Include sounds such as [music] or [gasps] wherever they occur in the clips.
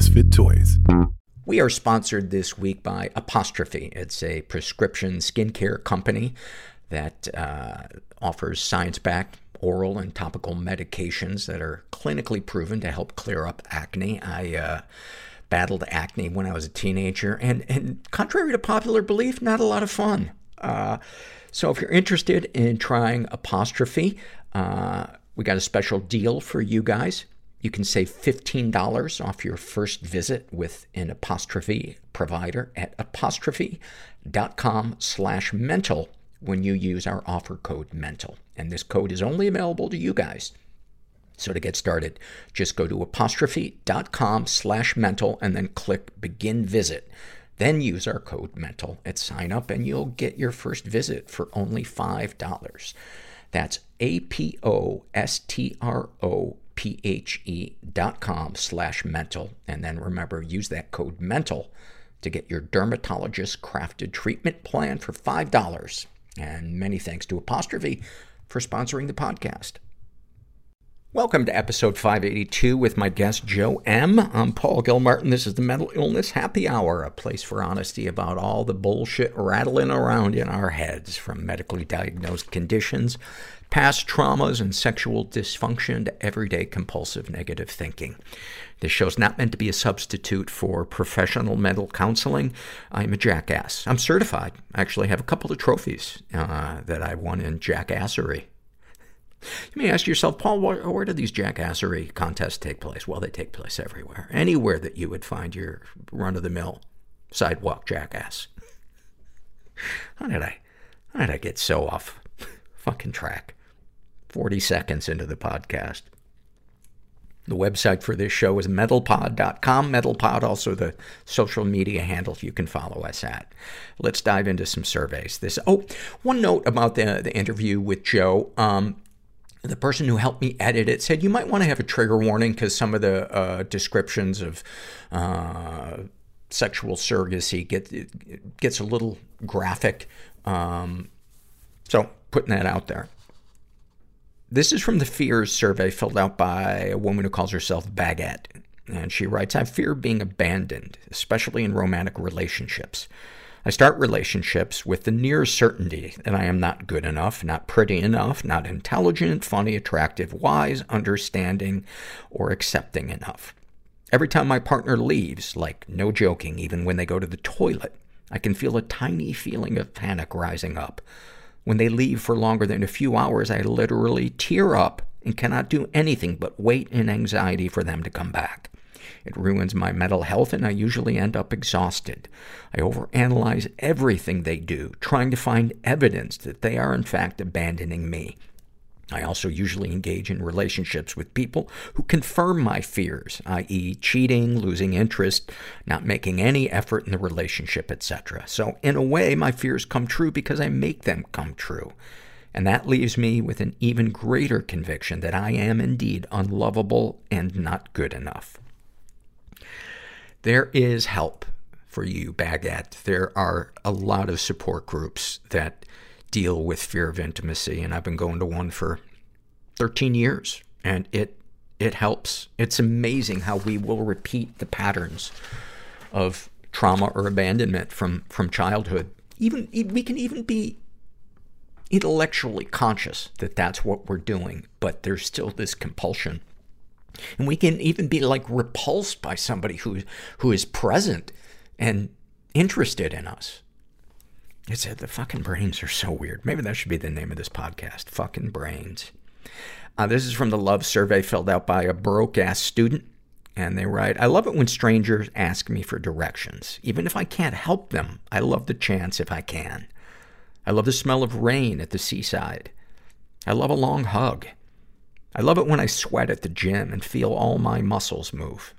Misfit Toys. We are sponsored this week by Apostrophe. It's a prescription skincare company that uh, offers science-backed oral and topical medications that are clinically proven to help clear up acne. I uh, battled acne when I was a teenager, and, and contrary to popular belief, not a lot of fun. Uh, so if you're interested in trying Apostrophe, uh, we got a special deal for you guys. You can save $15 off your first visit with an apostrophe provider at apostrophe.com slash mental when you use our offer code mental. And this code is only available to you guys. So to get started, just go to apostrophe.com slash mental and then click begin visit. Then use our code mental at sign up and you'll get your first visit for only $5. That's A-P-O-S-T-R-O-P-H-E dot com slash mental. And then remember, use that code mental to get your dermatologist crafted treatment plan for $5. And many thanks to Apostrophe for sponsoring the podcast. Welcome to episode 582 with my guest Joe M. I'm Paul Gilmartin. This is the Mental Illness Happy Hour, a place for honesty about all the bullshit rattling around in our heads, from medically diagnosed conditions, past traumas, and sexual dysfunction to everyday compulsive negative thinking. This show's not meant to be a substitute for professional mental counseling. I'm a jackass. I'm certified. I actually have a couple of trophies uh, that I won in jackassery. You may ask yourself, Paul, where, where do these jackassery contests take place? Well, they take place everywhere. Anywhere that you would find your run-of-the-mill sidewalk jackass. How did I, how did I get so off fucking track? 40 seconds into the podcast. The website for this show is mentalpod.com. Mentalpod, also the social media handle you can follow us at. Let's dive into some surveys. This, oh, one note about the, the interview with Joe. Um, the person who helped me edit it said you might want to have a trigger warning because some of the uh, descriptions of uh, sexual surrogacy get gets a little graphic. Um, so putting that out there. This is from the fears survey filled out by a woman who calls herself Baguette. And she writes, I fear being abandoned, especially in romantic relationships. I start relationships with the near certainty that I am not good enough, not pretty enough, not intelligent, funny, attractive, wise, understanding, or accepting enough. Every time my partner leaves, like no joking, even when they go to the toilet, I can feel a tiny feeling of panic rising up. When they leave for longer than a few hours, I literally tear up and cannot do anything but wait in anxiety for them to come back. It ruins my mental health and I usually end up exhausted. I overanalyze everything they do, trying to find evidence that they are in fact abandoning me. I also usually engage in relationships with people who confirm my fears, i.e. cheating, losing interest, not making any effort in the relationship, etc. So in a way, my fears come true because I make them come true. And that leaves me with an even greater conviction that I am indeed unlovable and not good enough. There is help for you, Baguette. There are a lot of support groups that deal with fear of intimacy, and I've been going to one for 13 years, and it it helps. It's amazing how we will repeat the patterns of trauma or abandonment from from childhood. Even we can even be intellectually conscious that that's what we're doing, but there's still this compulsion. And we can even be like repulsed by somebody who who is present and interested in us. It's uh, the fucking brains are so weird. Maybe that should be the name of this podcast. Fucking brains. Uh, this is from the love survey filled out by a broke ass student. And they write, I love it when strangers ask me for directions. Even if I can't help them, I love the chance if I can. I love the smell of rain at the seaside. I love a long hug. I love it when I sweat at the gym and feel all my muscles move.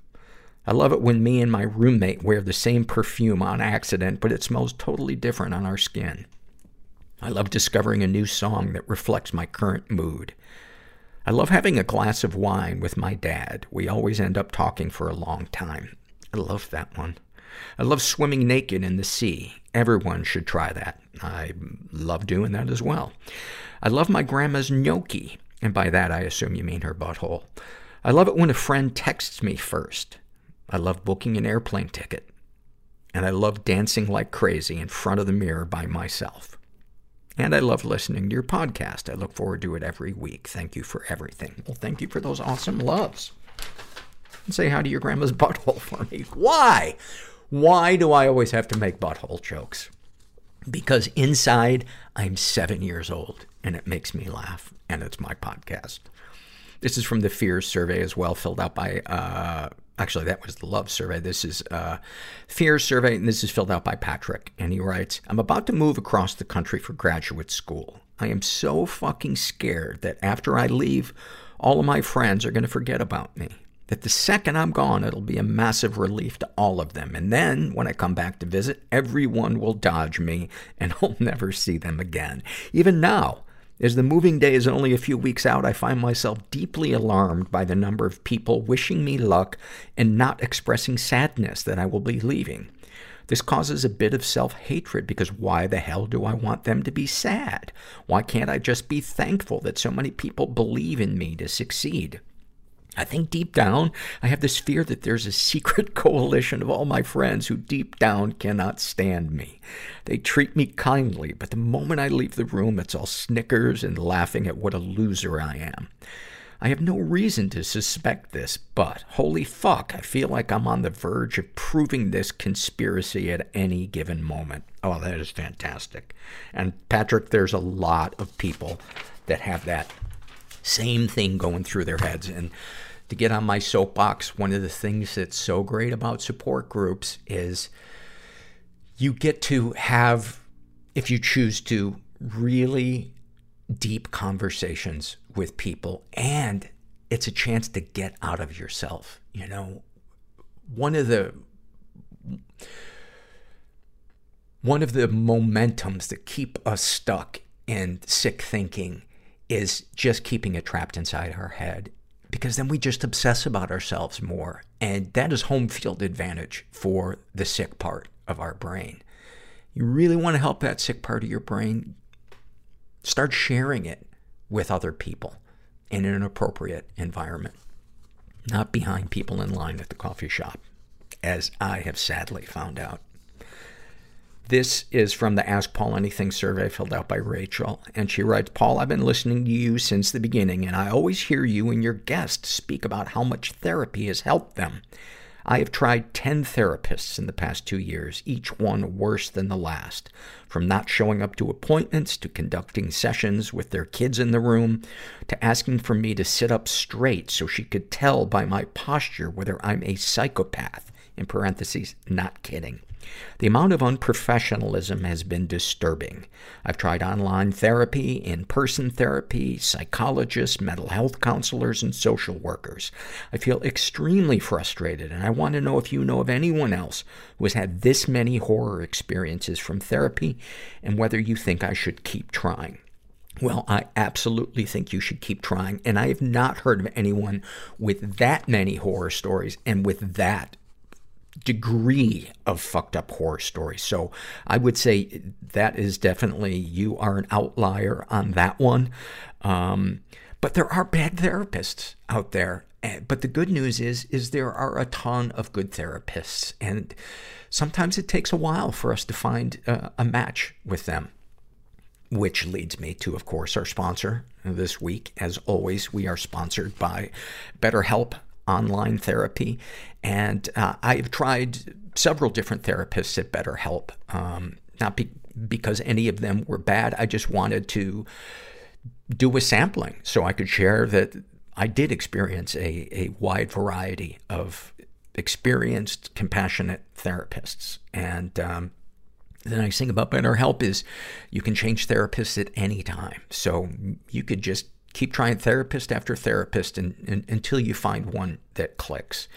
I love it when me and my roommate wear the same perfume on accident, but it smells totally different on our skin. I love discovering a new song that reflects my current mood. I love having a glass of wine with my dad. We always end up talking for a long time. I love that one. I love swimming naked in the sea. Everyone should try that. I love doing that as well. I love my grandma's gnocchi. And by that, I assume you mean her butthole. I love it when a friend texts me first. I love booking an airplane ticket. And I love dancing like crazy in front of the mirror by myself. And I love listening to your podcast. I look forward to it every week. Thank you for everything. Well, thank you for those awesome loves. And say hi to your grandma's [laughs] butthole for me. Why? Why do I always have to make butthole jokes? Because inside, I'm seven years old, and it makes me laugh, and it's my podcast. This is from the Fears survey as well, filled out by, uh, actually, that was the Love survey. This is uh, Fears survey, and this is filled out by Patrick. And he writes, I'm about to move across the country for graduate school. I am so fucking scared that after I leave, all of my friends are going to forget about me that the second I'm gone, it'll be a massive relief to all of them. And then, when I come back to visit, everyone will dodge me and [laughs] I'll never see them again. Even now, as the moving day is only a few weeks out, I find myself deeply alarmed by the number of people wishing me luck and not expressing sadness that I will be leaving. This causes a bit of self-hatred because why the hell do I want them to be sad? Why can't I just be thankful that so many people believe in me to succeed? I think deep down, I have this fear that there's a secret [laughs] coalition of all my friends who deep down cannot stand me. They treat me kindly, but the moment I leave the room, it's all snickers and laughing at what a loser I am. I have no reason to suspect this, but holy fuck, I feel like I'm on the verge of proving this conspiracy at any given moment. Oh, that is fantastic. And Patrick, there's a lot of people that have that same thing going through their heads. And to get on my soapbox, one of the things that's so great about support groups is you get to have, if you choose to, really deep conversations with people and it's a chance to get out of yourself. You know, one of the, one of the momentums that keep us stuck in sick thinking is just keeping it trapped inside our head because then we just obsess about ourselves more. And that is home field advantage for the sick part of our brain. You really want to help that sick part of your brain? Start sharing it with other people in an appropriate environment, not behind people in line at the coffee shop, as I have sadly found out. This is from the Ask Paul Anything survey filled out by Rachel. And she writes, Paul, I've been listening to you since the beginning, and I always hear you and your guests speak about how much therapy has helped them. I have tried 10 therapists in the past two years, each one worse than the last. From not showing up to appointments, to conducting sessions with their kids in the room, to asking for me to sit up straight so she could tell by my posture whether I'm a psychopath. In parentheses, not kidding. The amount of unprofessionalism has been disturbing. I've tried online therapy, in-person therapy, psychologists, mental health counselors, and social workers. I feel extremely frustrated, and I want to know if you know of anyone else who has had this many horror experiences from therapy, and whether you think I should keep trying. Well, I absolutely think you should keep trying. And I have not heard of anyone with that many horror stories and with that degree of fucked up horror stories. So I would say that is definitely, you are an outlier on that one. Um, but there are bad therapists out there. Eh, but the good news is, is there are a ton of good therapists. And sometimes it takes a while for us to find uh, a match with them. Which leads me to, of course, our sponsor this week. As always, we are sponsored by BetterHelp online therapy. And uh, I've tried several different therapists at BetterHelp. Um, not be- because any of them were bad. I just wanted to do a sampling so I could share that I did experience a, a wide variety of experienced, compassionate therapists. And um, the nice thing about BetterHelp is you can change therapists at any time. So you could just keep trying therapist after therapist and, and, until you find one that clicks.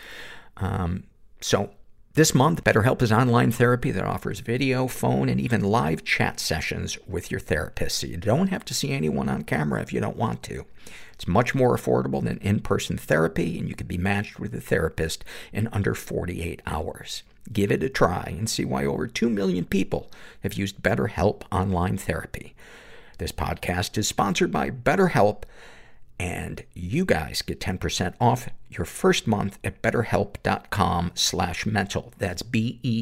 Um, so this month, BetterHelp is online therapy that offers video, phone, and even live chat sessions with your therapist. So you don't have to see anyone on camera if you don't want to. It's much more affordable than in-person therapy, and you can be matched with a therapist in under 48 hours. Give it a try and see why over 2 million people have used BetterHelp online therapy. This podcast is sponsored by BetterHelp, and you guys get 10% off your first month at betterhelp.com slash mental. That's B-E-T-T-E-R-H-E-L-P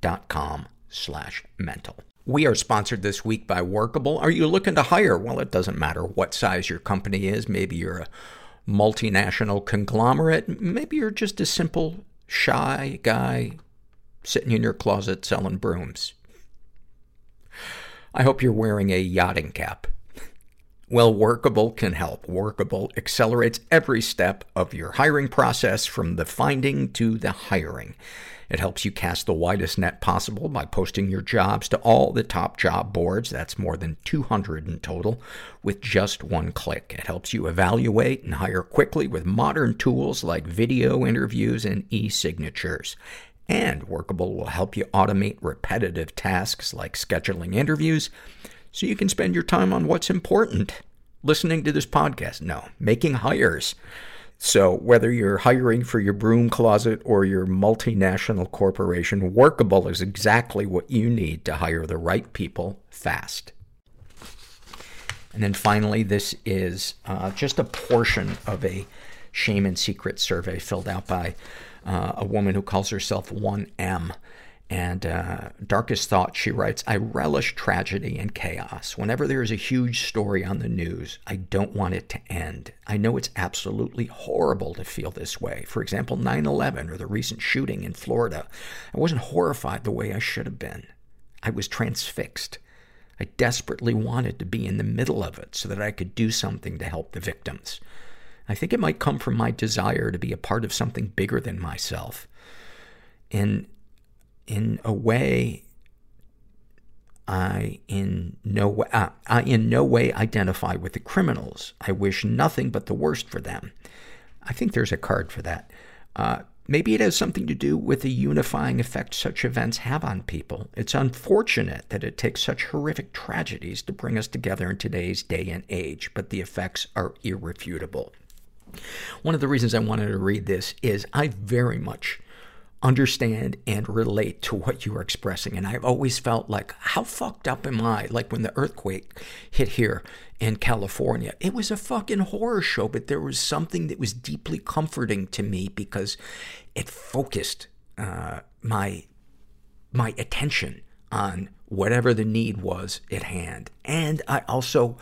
dot com slash mental. We are sponsored this week by Workable. Are you looking to hire? Well, it doesn't matter what size your company is. Maybe you're a multinational conglomerate. Maybe you're just a simple, shy guy sitting in your closet selling brooms. I hope you're wearing a yachting cap. Well, Workable can help. Workable accelerates every step of your hiring process from the finding to the hiring. It helps you cast the widest net possible by posting your jobs to all the top job boards. That's more than 200 in total with just one click. It helps you evaluate and hire quickly with modern tools like video interviews and e-signatures. And Workable will help you automate repetitive tasks like scheduling interviews so you can spend your time on what's important. Listening to this podcast? No. Making hires. So whether you're hiring for your broom closet or your multinational corporation, Workable is exactly what you need to hire the right people fast. And then finally, this is uh, just a portion of a shame and secret survey filled out by uh, a woman who calls herself 1M. And uh, darkest thought, she writes, I relish tragedy and chaos. Whenever there is a huge story on the news, I don't want it to end. I know it's absolutely horrible to feel this way. For example, 9-11 or the recent shooting in Florida. I wasn't horrified the way I should have been. I was transfixed. I desperately wanted to be in the middle of it so that I could do something to help the victims. I think it might come from my desire to be a part of something bigger than myself. In in a way, I in no way, uh, I in no way identify with the criminals. I wish nothing but the worst for them. I think there's a card for that. Uh, maybe it has something to do with the unifying effect such events have on people. It's unfortunate that it takes such horrific tragedies to bring us together in today's day and age, but the effects are irrefutable. One of the reasons I wanted to read this is I very much understand and relate to what you are expressing. And I've always felt like, how fucked up am I? Like when the earthquake hit here in California, it was a fucking horror show, but there was something that was deeply comforting to me because it focused, uh, my, my attention on whatever the need was at hand. And I also,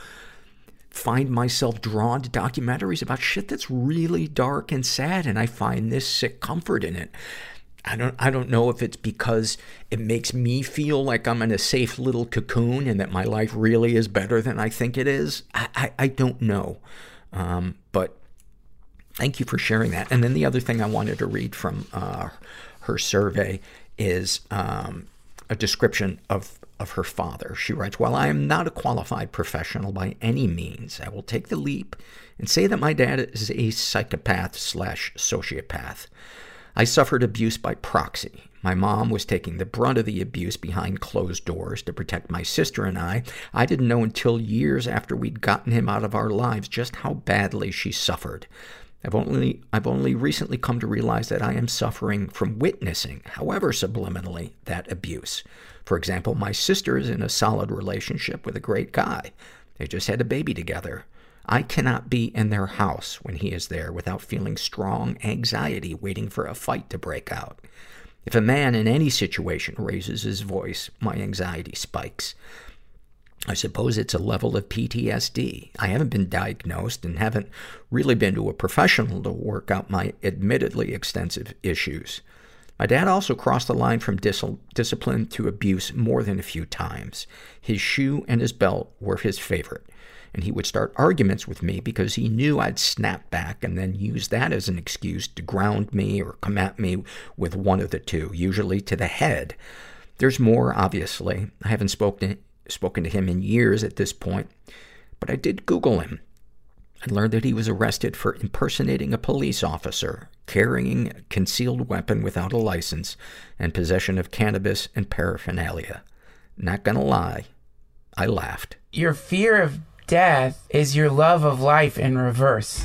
find myself drawn to documentaries about shit that's really dark and sad, and I find this sick comfort in it. I don't, I don't know if it's because it makes me feel like I'm in a safe little cocoon and that my life really is better than I think it is. I, I, I don't know. Um, but thank you for sharing that. And then the other thing I wanted to read from, uh, her survey is, um, a description of, of her father. She writes, While I am not a qualified professional by any means, I will take the leap and say that my dad is a psychopath slash sociopath. I suffered abuse by proxy. My mom was taking the brunt of the abuse behind closed doors to protect my sister and I. I didn't know until years after we'd gotten him out of our lives just how badly she suffered. I've only, I've only recently come to realize that I am suffering from witnessing, however subliminally, that abuse. For example, my sister is in a solid relationship with a great guy. They just had a baby together. I cannot be in their house when he is there without feeling strong anxiety waiting for a fight to break out. If a man in any situation raises his voice, my anxiety spikes. I suppose it's a level of PTSD. I haven't been diagnosed and haven't really been to a professional to work out my admittedly extensive issues. My dad also crossed the line from dis- discipline to abuse more than a few times. His shoe and his belt were his favorite and he would start arguments with me because he knew I'd snap back and then use that as an excuse to ground me or come at me with one of the two, usually to the head. There's more, obviously. I haven't spoken spoken to him in years at this point, but I did Google him. I learned that he was arrested for impersonating a police officer, carrying a concealed weapon without a license, and possession of cannabis and paraphernalia. Not gonna lie, I laughed. Your fear of death is your love of life in reverse.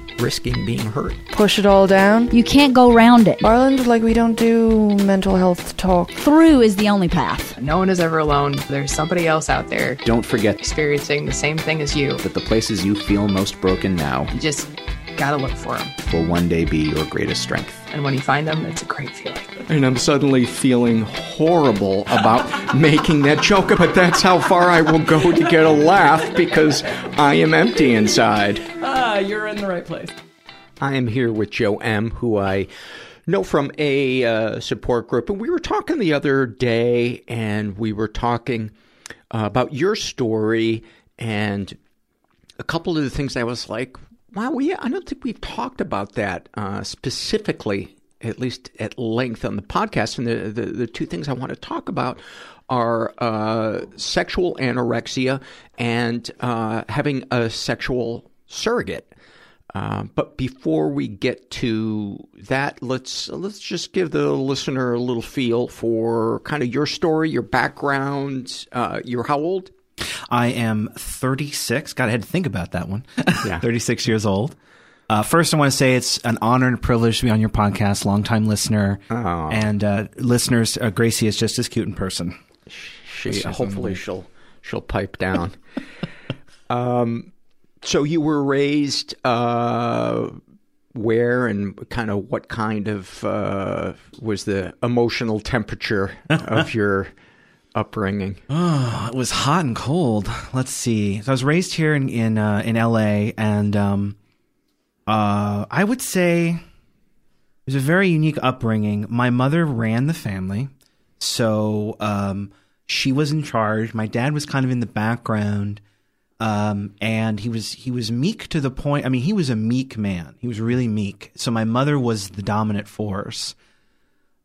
risking being hurt. push it all down. You can't go round it. Ireland, like we don't do mental health talk. Through is the only path. No one is ever alone. There's somebody else out there Don't forget experiencing the same thing as you. that the places you feel most broken now You just gotta look for them. will one day be your greatest strength. And when you find them, it's a great feeling. And I'm suddenly feeling horrible about making that joke, but that's how far I will go to get a laugh because I am empty inside. Ah, you're in the right place. I am here with Joe M., who I know from a uh, support group. And we were talking the other day, and we were talking uh, about your story and a couple of the things I was like, wow, we, I don't think we've talked about that uh, specifically, at least at length on the podcast. And the, the, the two things I want to talk about are uh, sexual anorexia and uh, having a sexual surrogate. Uh, but before we get to that, let's let's just give the listener a little feel for kind of your story, your background. Uh, you're how old? I am 36. God, I had to think about that one. [laughs] Yeah. 36 years old. Uh, first, I want to say it's an honor and privilege to be on your podcast, longtime listener. Oh. And uh, listeners, uh, Gracie is just as cute in person. She hopefully she'll she'll pipe down. [laughs] um, so you were raised uh, where and kind of what kind of uh, was the emotional temperature of [laughs] your upbringing? Oh, it was hot and cold. Let's see. So I was raised here in in uh, in L.A. and um, uh, I would say it was a very unique upbringing. My mother ran the family, so um, she was in charge. My dad was kind of in the background, um, and he was he was meek to the point. I mean, he was a meek man. He was really meek. So my mother was the dominant force.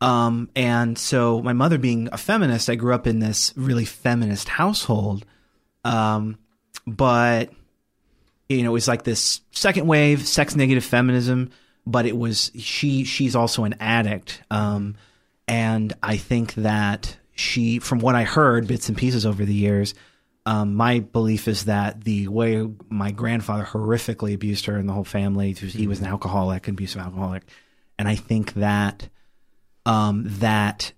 Um, and so my mother being a feminist, I grew up in this really feminist household. Um, but you know, it was like this second wave sex negative feminism, but it was she she's also an addict. Um, and I think that she from what I heard bits and pieces over the years, um, my belief is that the way my grandfather horrifically abused her and the whole family, he was an alcoholic, an abusive alcoholic. And I think that um, that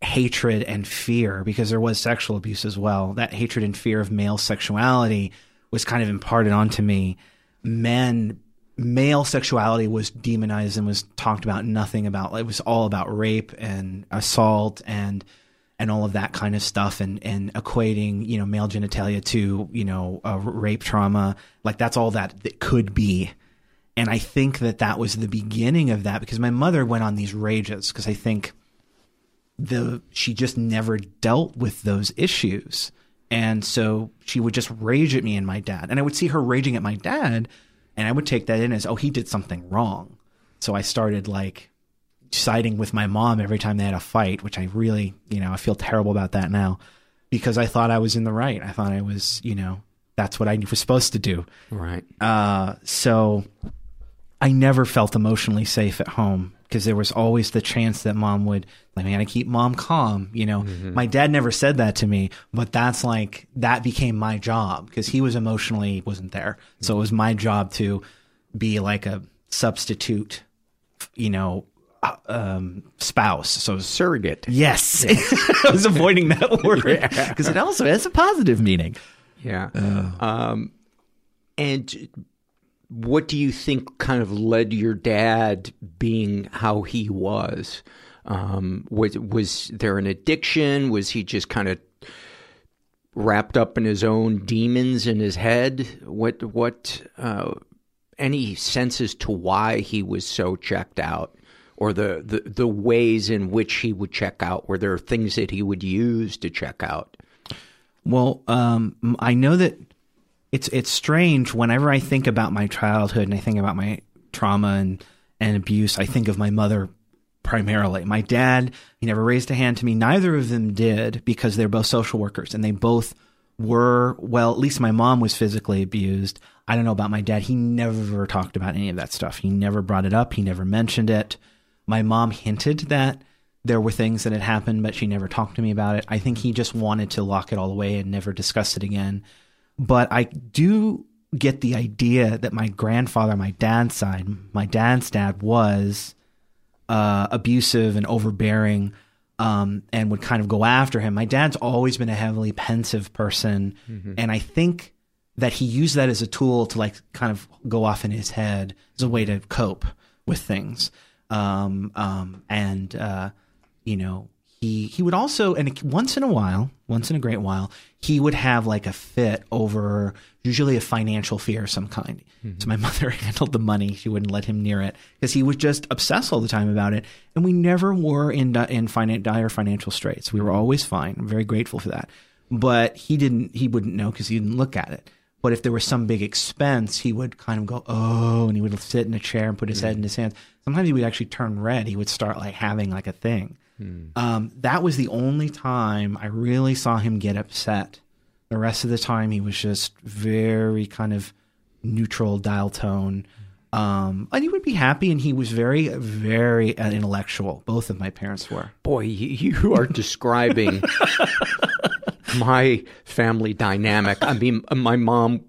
hatred and fear, because there was sexual abuse as well, that hatred and fear of male sexuality was kind of imparted onto me. Men, male sexuality was demonized and was talked about nothing about. It was all about rape and assault and and all of that kind of stuff and and equating you know male genitalia to you know uh, rape trauma like that's all that that could be and I think that that was the beginning of that because my mother went on these rages because I think the she just never dealt with those issues. And so she would just rage at me and my dad. And I would see her raging at my dad and I would take that in as oh he did something wrong. So I started like siding with my mom every time they had a fight, which I really, you know, I feel terrible about that now because I thought I was in the right. I thought I was, you know, that's what I was supposed to do. Right. Uh, so I never felt emotionally safe at home because there was always the chance that mom would like, I gotta keep mom calm. You know, my dad never said that to me, but that's like, that became my job because he was emotionally wasn't there. So it was my job to be like a substitute, you know, uh, um, spouse. So surrogate. Yes. [laughs] I was avoiding that [laughs] word because it also has a positive meaning. Yeah. Um, and what do you think kind of led your dad being how he was? Um, was was there an addiction? Was he just kind of wrapped up in his own demons in his head? What what uh, any sense as to why he was so checked out? Or the, the, the ways in which he would check out? Were there things that he would use to check out? Well, um, I know that it's it's strange whenever I think about my childhood and I think about my trauma and, and abuse. I think of my mother primarily. My dad, he never raised a hand to me. Neither of them did because they're both social workers and they both were, well, at least my mom was physically abused. I don't know about my dad. He never talked about any of that stuff. He never brought it up. He never mentioned it. My mom hinted that there were things that had happened, but she never talked to me about it. I think he just wanted to lock it all away and never discuss it again. But I do get the idea that my grandfather, my dad's side, my dad's dad was uh, abusive and overbearing um, and would kind of go after him. My dad's always been a heavily pensive person. Mm-hmm. And I think that he used that as a tool to like kind of go off in his head as a way to cope with things. Um, um, and, uh, you know, he, he would also, and once in a while, once in a great while, he would have like a fit over usually a financial fear of some kind. Mm-hmm. So my [laughs] mother handled the money; she wouldn't let him near it because he was just obsessed all the time about it. And we never were in in finan- dire financial straits. We were always fine. I'm very grateful for that. But he didn't. He wouldn't know because he didn't look at it. But if there was some big expense, he would kind of go, oh, and he would sit in a chair and put his mm-hmm. head in his hands. Sometimes he would actually turn red. He would start like having like a thing. Mm. Um, that was the only time I really saw him get upset the rest of the time, he was just very kind of neutral dial tone. Um, and he would be happy, and he was very, very intellectual. Both of my parents were. Boy, you are [laughs] describing my family dynamic. I mean, my mom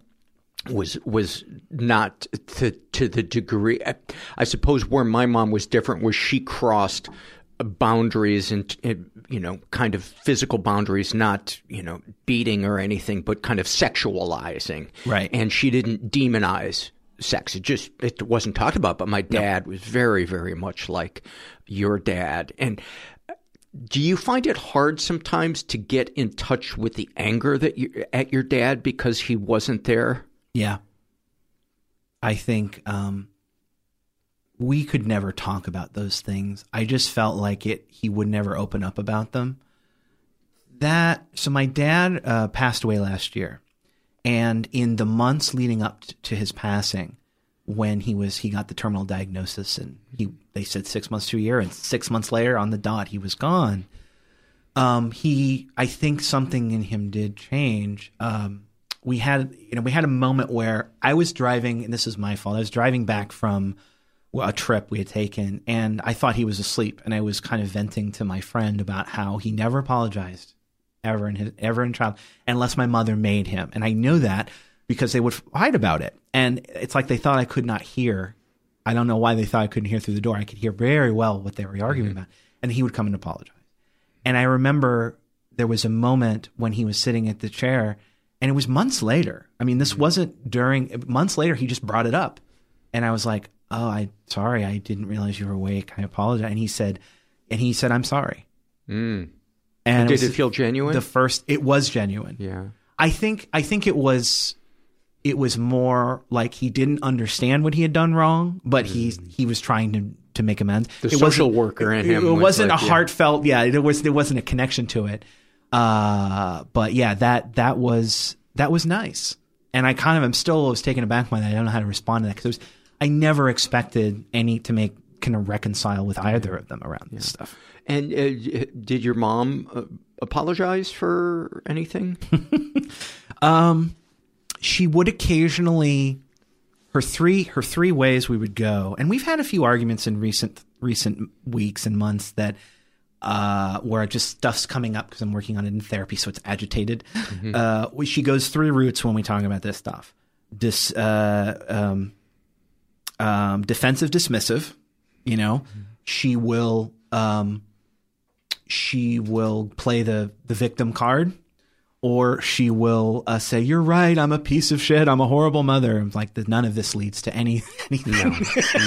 was was not to to the degree. I suppose where my mom was different was she crossed boundaries and, you know kind of physical boundaries not you know beating or anything but kind of sexualizing. Right. And she didn't demonize sex. It just it wasn't talked about but my dad no. was very very much like your dad. And do you find it hard sometimes to get in touch with the anger that you at your dad because he wasn't there? Yeah. I think um we could never talk about those things. I just felt like it he would never open up about them. That so my dad uh, passed away last year, and in the months leading up to his passing, when he was he got the terminal diagnosis and he they said six months to a year, and six months later on the dot he was gone. Um, he I think something in him did change. Um, we had you know we had a moment where I was driving, and this is my fault. I was driving back from a trip we had taken, and I thought he was asleep, and I was kind of venting to my friend about how he never apologized ever in his ever in child unless my mother made him, and I knew that because they would fight about it, and it's like they thought I could not hear. I don't know why they thought I couldn't hear through the door. I could hear very well what they were arguing mm-hmm. about, and he would come and apologize. And I remember there was a moment when he was sitting at the chair, and it was months later. I mean, this mm-hmm. wasn't during months later. He just brought it up, and I was like, oh, I sorry, I didn't realize you were awake. I apologize. And he said, and he said, I'm sorry. Mm. And did it, it, feel genuine? The first, it was genuine. Yeah. I think, I think it was, it was more like he didn't understand what he had done wrong, but mm. he he was trying to to make amends. The it social worker in him. It, was wasn't like, a heartfelt. Yeah. yeah, there was there wasn't a connection to it. Uh, but yeah, that that was that was nice. And I kind of am still was taken aback by that. I don't know how to respond to that because it was I never expected any to make kind of reconcile with either of them around this stuff. And uh, did your mom uh, apologize for anything? [laughs] um, she would occasionally. Her three her three ways we would go, and we've had a few arguments in recent recent weeks and months that uh, where just stuff's coming up because I'm working on it in therapy, so it's agitated. Mm-hmm. Uh, she goes three routes when we talk about this stuff. This uh, um, um, defensive dismissive. You know, mm-hmm. she will um, she will play the the victim card, or she will uh, say, "You're right. I'm a piece of shit. I'm a horrible mother." Like that, none of this leads to any [laughs] anything.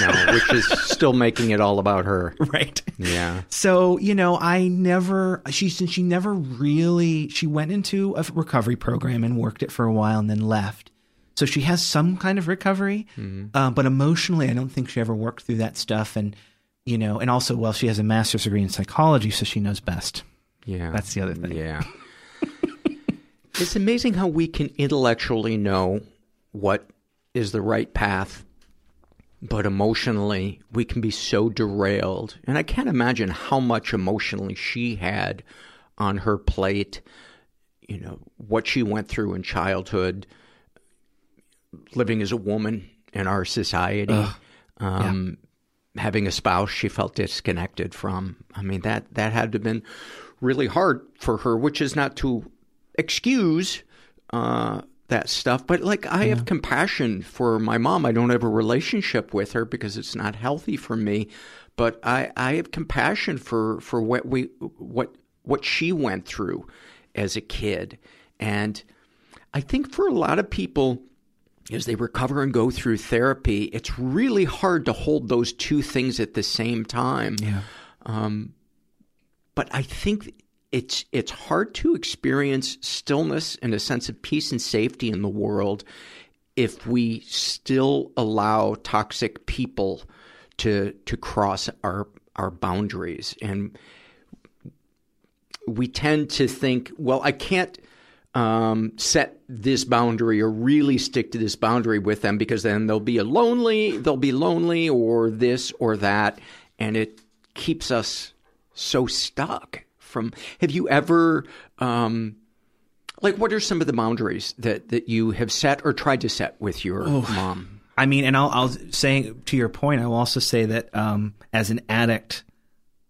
No, no, which is still making it all about her, [laughs] right? Yeah. So you know, I never she since she never really she went into a recovery program and worked it for a while and then left so she has some kind of recovery, mm-hmm. uh, but emotionally, I don't think she ever worked through that stuff. And you know, and also, well, she has a master's degree in psychology, so she knows best. Yeah, that's the other thing. Yeah, [laughs] it's amazing how we can intellectually know what is the right path, but emotionally, we can be so derailed. And I can't imagine how much emotionally she had on her plate. You know, what she went through in childhood, living as a woman in our society, um, having a spouse she felt disconnected from. I mean, that, that had to have been really hard for her, which is not to excuse uh, that stuff. But like, I have compassion for my mom. I don't have a relationship with her because it's not healthy for me. But I, I have compassion for, for what we what what she went through as a kid, and I think for a lot of people, as they recover and go through therapy, it's really hard to hold those two things at the same time. Yeah. Um, but I think it's it's hard to experience stillness and a sense of peace and safety in the world if we still allow toxic people to to cross our our boundaries and we tend to think well I can't um, set this boundary or really stick to this boundary with them because then they'll be a lonely they'll be lonely or this or that and it keeps us so stuck from have you ever um, like what are some of the boundaries that that you have set or tried to set with your Oh. mom I mean, and I'll, I'll say to your point, I will also say that um, as an addict,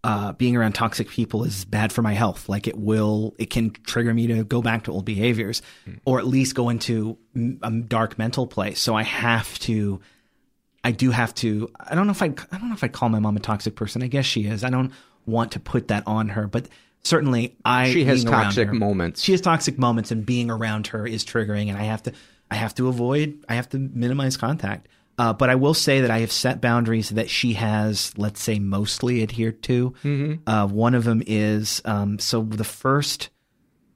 uh, being around toxic people is bad for my health. Like it will, it can trigger me to go back to old behaviors, or at least go into a dark mental place. So I have to, I do have to. I don't know if I, I don't know if I'd call my mom a toxic person. I guess she is. I don't want to put that on her, but certainly I. She has toxic her- moments. She has toxic moments, and being around her is triggering, and I have to. I have to avoid. I have to minimize contact. Uh, but I will say that I have set boundaries that she has, let's say, mostly adhered to. Mhm. Uh, one of them is um, so the first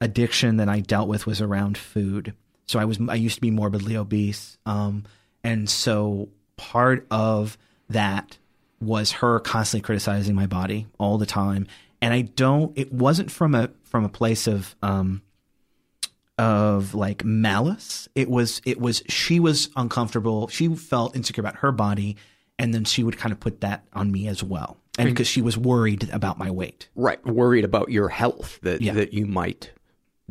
addiction that I dealt with was around food. So I was I used to be morbidly obese, um, and so part of that was her constantly criticizing my body all the time. And I don't. It wasn't from a from a place of um, of like malice. It was it was she was uncomfortable. She felt insecure about her body, and then she would kind of put that on me as well. And because she was worried about my weight. right worried about your health that Yeah. that you might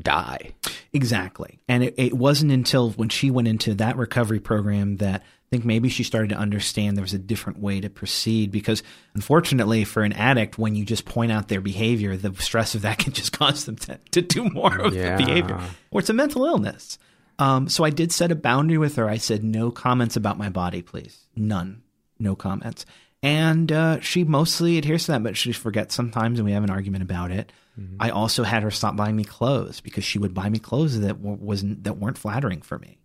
die Exactly. And it, it wasn't until when she went into that recovery program that think maybe she started to understand there was a different way to proceed. Because unfortunately, for an addict, when you just point out their behavior, the stress of that [laughs] can just cause them to, to do more of Yeah. the behavior. Or it's a mental illness. Um, so I did set a boundary with her. I said, no comments about my body, please. None. No comments. And uh, she mostly adheres to that, but she forgets sometimes, and we have an argument about it. I also had her stop buying me clothes because she would buy me clothes that wasn't that weren't flattering for me.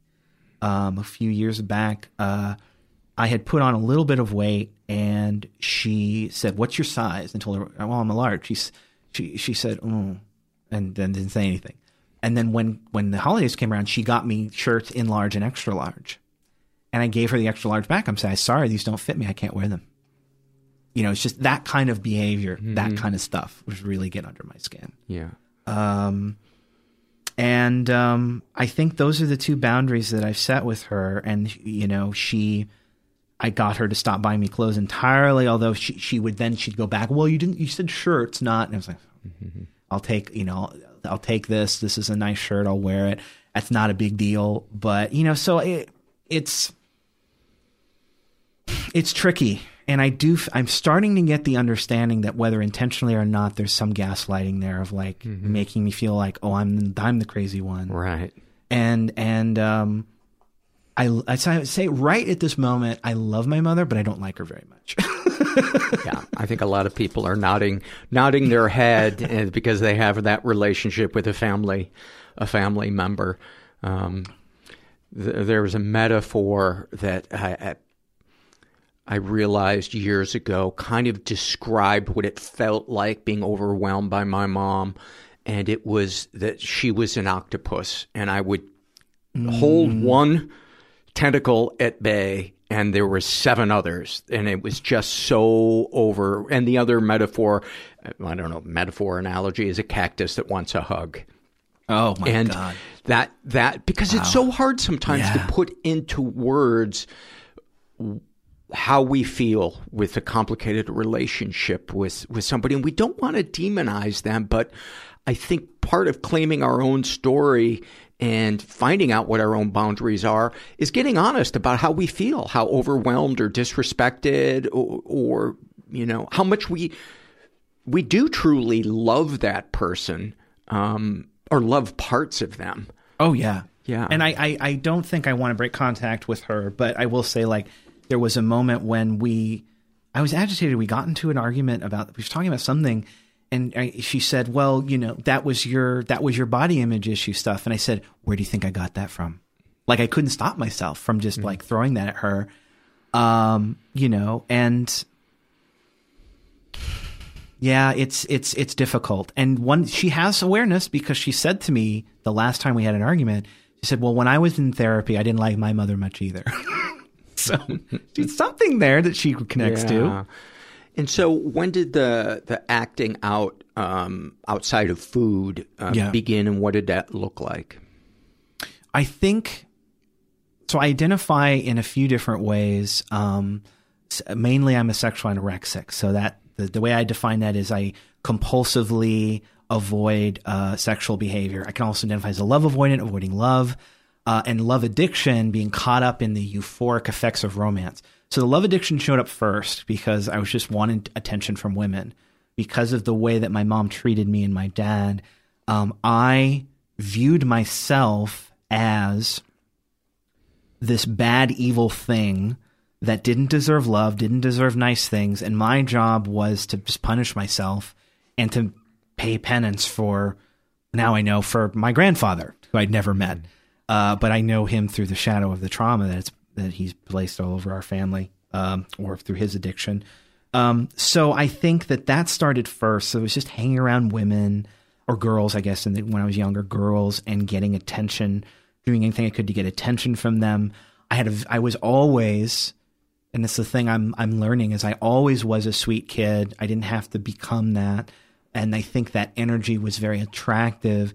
Um, a few years back, uh, I had put on a little bit of weight, and she said, "What's your size?" And told her, "Well, I'm a large." She's she she said, "Oh," and then didn't say anything. And then when when the holidays came around, she got me shirts in large and extra large, and I gave her the extra large back. I'm saying, "Sorry, these don't fit me. I can't wear them." You know, it's just that kind of behavior, that kind of stuff, was really get under my skin. yeah Um, and um, I think those are the two boundaries that I've set with her. And you know, she, I got her to stop buying me clothes entirely. Although she she would then she'd go back. Well, you didn't. You said shirts, not. And I was like, mm-hmm. I'll take you know I'll take this. This is a nice shirt. I'll wear it. That's not a big deal. But you know, so it it's it's tricky and i do i'm starting to get the understanding that whether intentionally or not there's some gaslighting there of like making me feel like oh i'm i'm the crazy one. Right. And and um I, I say- right at this moment i love my mother but i don't like her very much. [laughs] Yeah, I think a lot of people are nodding, nodding their head uh, because they have that relationship with a family, a family member. Um, th- there was a metaphor that I, I, realized years ago, kind of described what it felt like being overwhelmed by my mom, and it was that she was an octopus, and I would hold mm. one tentacle at bay and there were seven others and it was just so over and the other metaphor i don't know metaphor analogy is a cactus that wants a hug. Oh my and god. that that because it's so hard sometimes Yeah. to put into words how we feel with a complicated relationship with, with somebody. And we don't want to demonize them, but I think part of claiming our own story and finding out what our own boundaries are is getting honest about how we feel, how overwhelmed or disrespected or, or you know, how much we, we do truly love that person, um, or love parts of them. Oh yeah. Yeah. And I, I, I don't think I want to break contact with her, but I will say like there was a moment when we I was agitated. We got into an argument about we were talking about something and I, she said, "Well, you know, that was your that was your body image issue stuff." And I said, "Where do you think I got that from?" Like I couldn't stop myself from just mm-hmm. like throwing that at her. Um, you know, and yeah, it's it's it's difficult. And one she has awareness because she said to me the last time we had an argument, she said, "Well, when I was in therapy, I didn't like my mother much either." [laughs] [laughs] so something there that she connects yeah. to. And so, when did the the acting out um, outside of food uh, yeah. begin, and what did that look like? I think so. I identify in a few different ways. Um, mainly, I'm a sexual anorexic, so that the, the way I define that is I compulsively avoid uh, sexual behavior. I can also identify as a love avoidant, avoiding love, uh, and love addiction, being caught up in the euphoric effects of romance. So the love addiction showed up first because I was just wanting attention from women because of the way that my mom treated me and my dad. Um, I viewed myself as this bad, evil thing that didn't deserve love, didn't deserve nice things. And my job was to just punish myself and to pay penance for, now I know, for my grandfather, who I'd never met. Uh, but I know him through the shadow of the trauma that it's that he's placed all over our family um, or through his addiction. Um, so I think that that started first. So it was just hanging around women or girls, I guess, and when I was younger, girls and getting attention, doing anything I could to get attention from them. I had a, I was always, and it's the thing I'm I'm learning is I always was a sweet kid. I didn't have to become that, and I think that energy was very attractive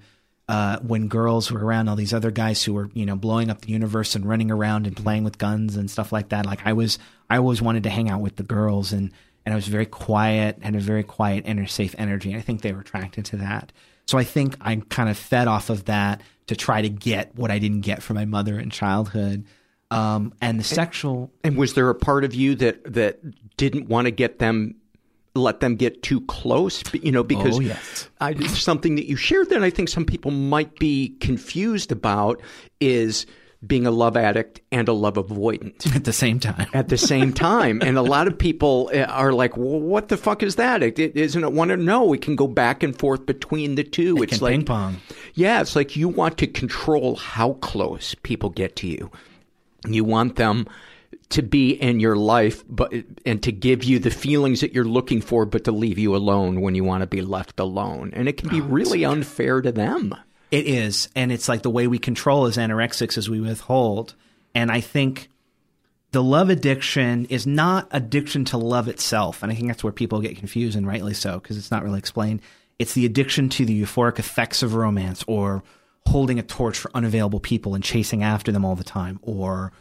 uh, when girls were around all these other guys who were, you know, blowing up the universe and running around and playing with guns and stuff like that. Like I was, I always wanted to hang out with the girls and, and I was very quiet, had a very quiet inner safe energy. And I think they were attracted to that. So I think I kind of fed off of that to try to get what I didn't get from my mother in childhood. Um, and the sexual. And, and was there a part of you that, that didn't want to get them let them get too close, you know, because oh, yes. I, something that you shared that I think some people might be confused about is being a love addict and a love avoidant [laughs] at the same time. At the same [laughs] time, and a lot of people eh, are like, well, "What the fuck is that? It, it isn't it one or no? It can go back and forth between the two. It it's like ping pong. Yeah, it's like you want to control how close people get to you. You want them to be in your life, but and to give you the feelings that you're looking for, but to leave you alone when you want to be left alone, and it can be oh, really unfair to them. It is, and it's like the way we control as anorexics is we withhold, and I think the love addiction is not addiction to love itself, and I think that's where people get confused, and rightly so, because it's not really explained. It's the addiction to the euphoric effects of romance, or holding a torch for unavailable people and chasing after them all the time, or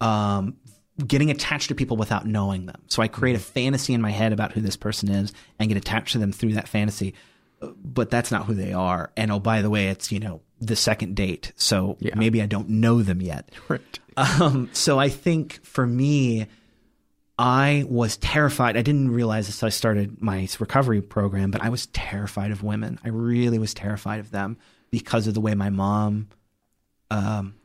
um, getting attached to people without knowing them. So I create a fantasy in my head about who this person is and get attached to them through that fantasy. But that's not who they are. And oh, by the way, it's, you know, the second date. So yeah. maybe I don't know them yet. [laughs] Right. Um, so I think for me, I was terrified. I didn't realize this. I started my recovery program, but I was terrified of women. I really was terrified of them because of the way my mom um,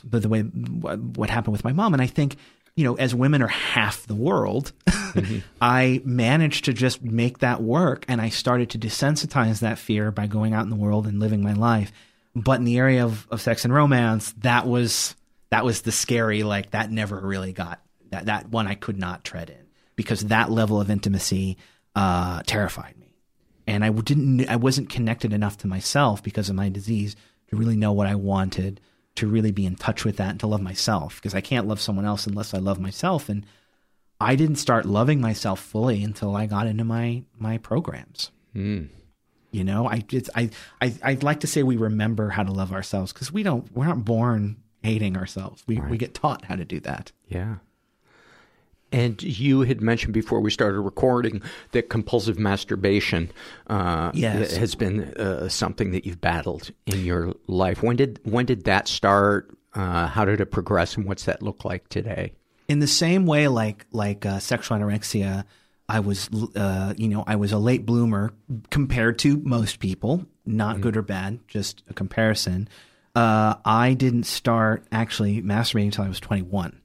but the way what happened with my mom, and I think you know, as women are half the world, mm-hmm. [laughs] I managed to just make that work, and I started to desensitize that fear by going out in the world and living my life. But in the area of, of sex and romance, that was that was the scary like that never really got that that one I could not tread in because that level of intimacy uh, terrified me, and I didn't I wasn't connected enough to myself because of my disease to really know what I wanted to really be in touch with that and to love myself because I can't love someone else unless I love myself. And I didn't start loving myself fully until I got into my my programs. Mm. You know, I it's I I I'd like to say we remember how to love ourselves because we don't we're not born hating ourselves. We right. we get taught how to do that. Yeah. And you had mentioned before we started recording that compulsive masturbation uh, Yes. has been uh, something that you've battled in your life. When did when did that start? Uh, how did it progress, and what's that look like today? in the same way like like uh, sexual anorexia i was uh, you know i was a late bloomer compared to most people not good or bad just a comparison uh, i didn't start actually masturbating until i was 21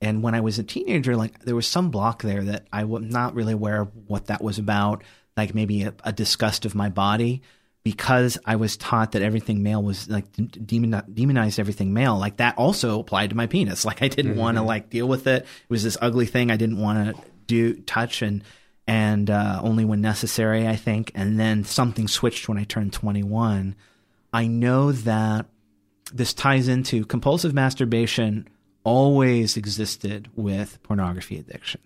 and when i was a teenager like there was some block there that i was not really aware of what that was about like maybe a, a disgust of my body because I was taught that everything male was like demon, demonized everything male. Like that also applied to my penis. [laughs] Like I didn't want to like deal with it. It was this ugly thing I didn't want to do touch and and uh, only when necessary, I think. And then something switched when I turned 21. I know that this ties into compulsive masturbation always existed with pornography addiction.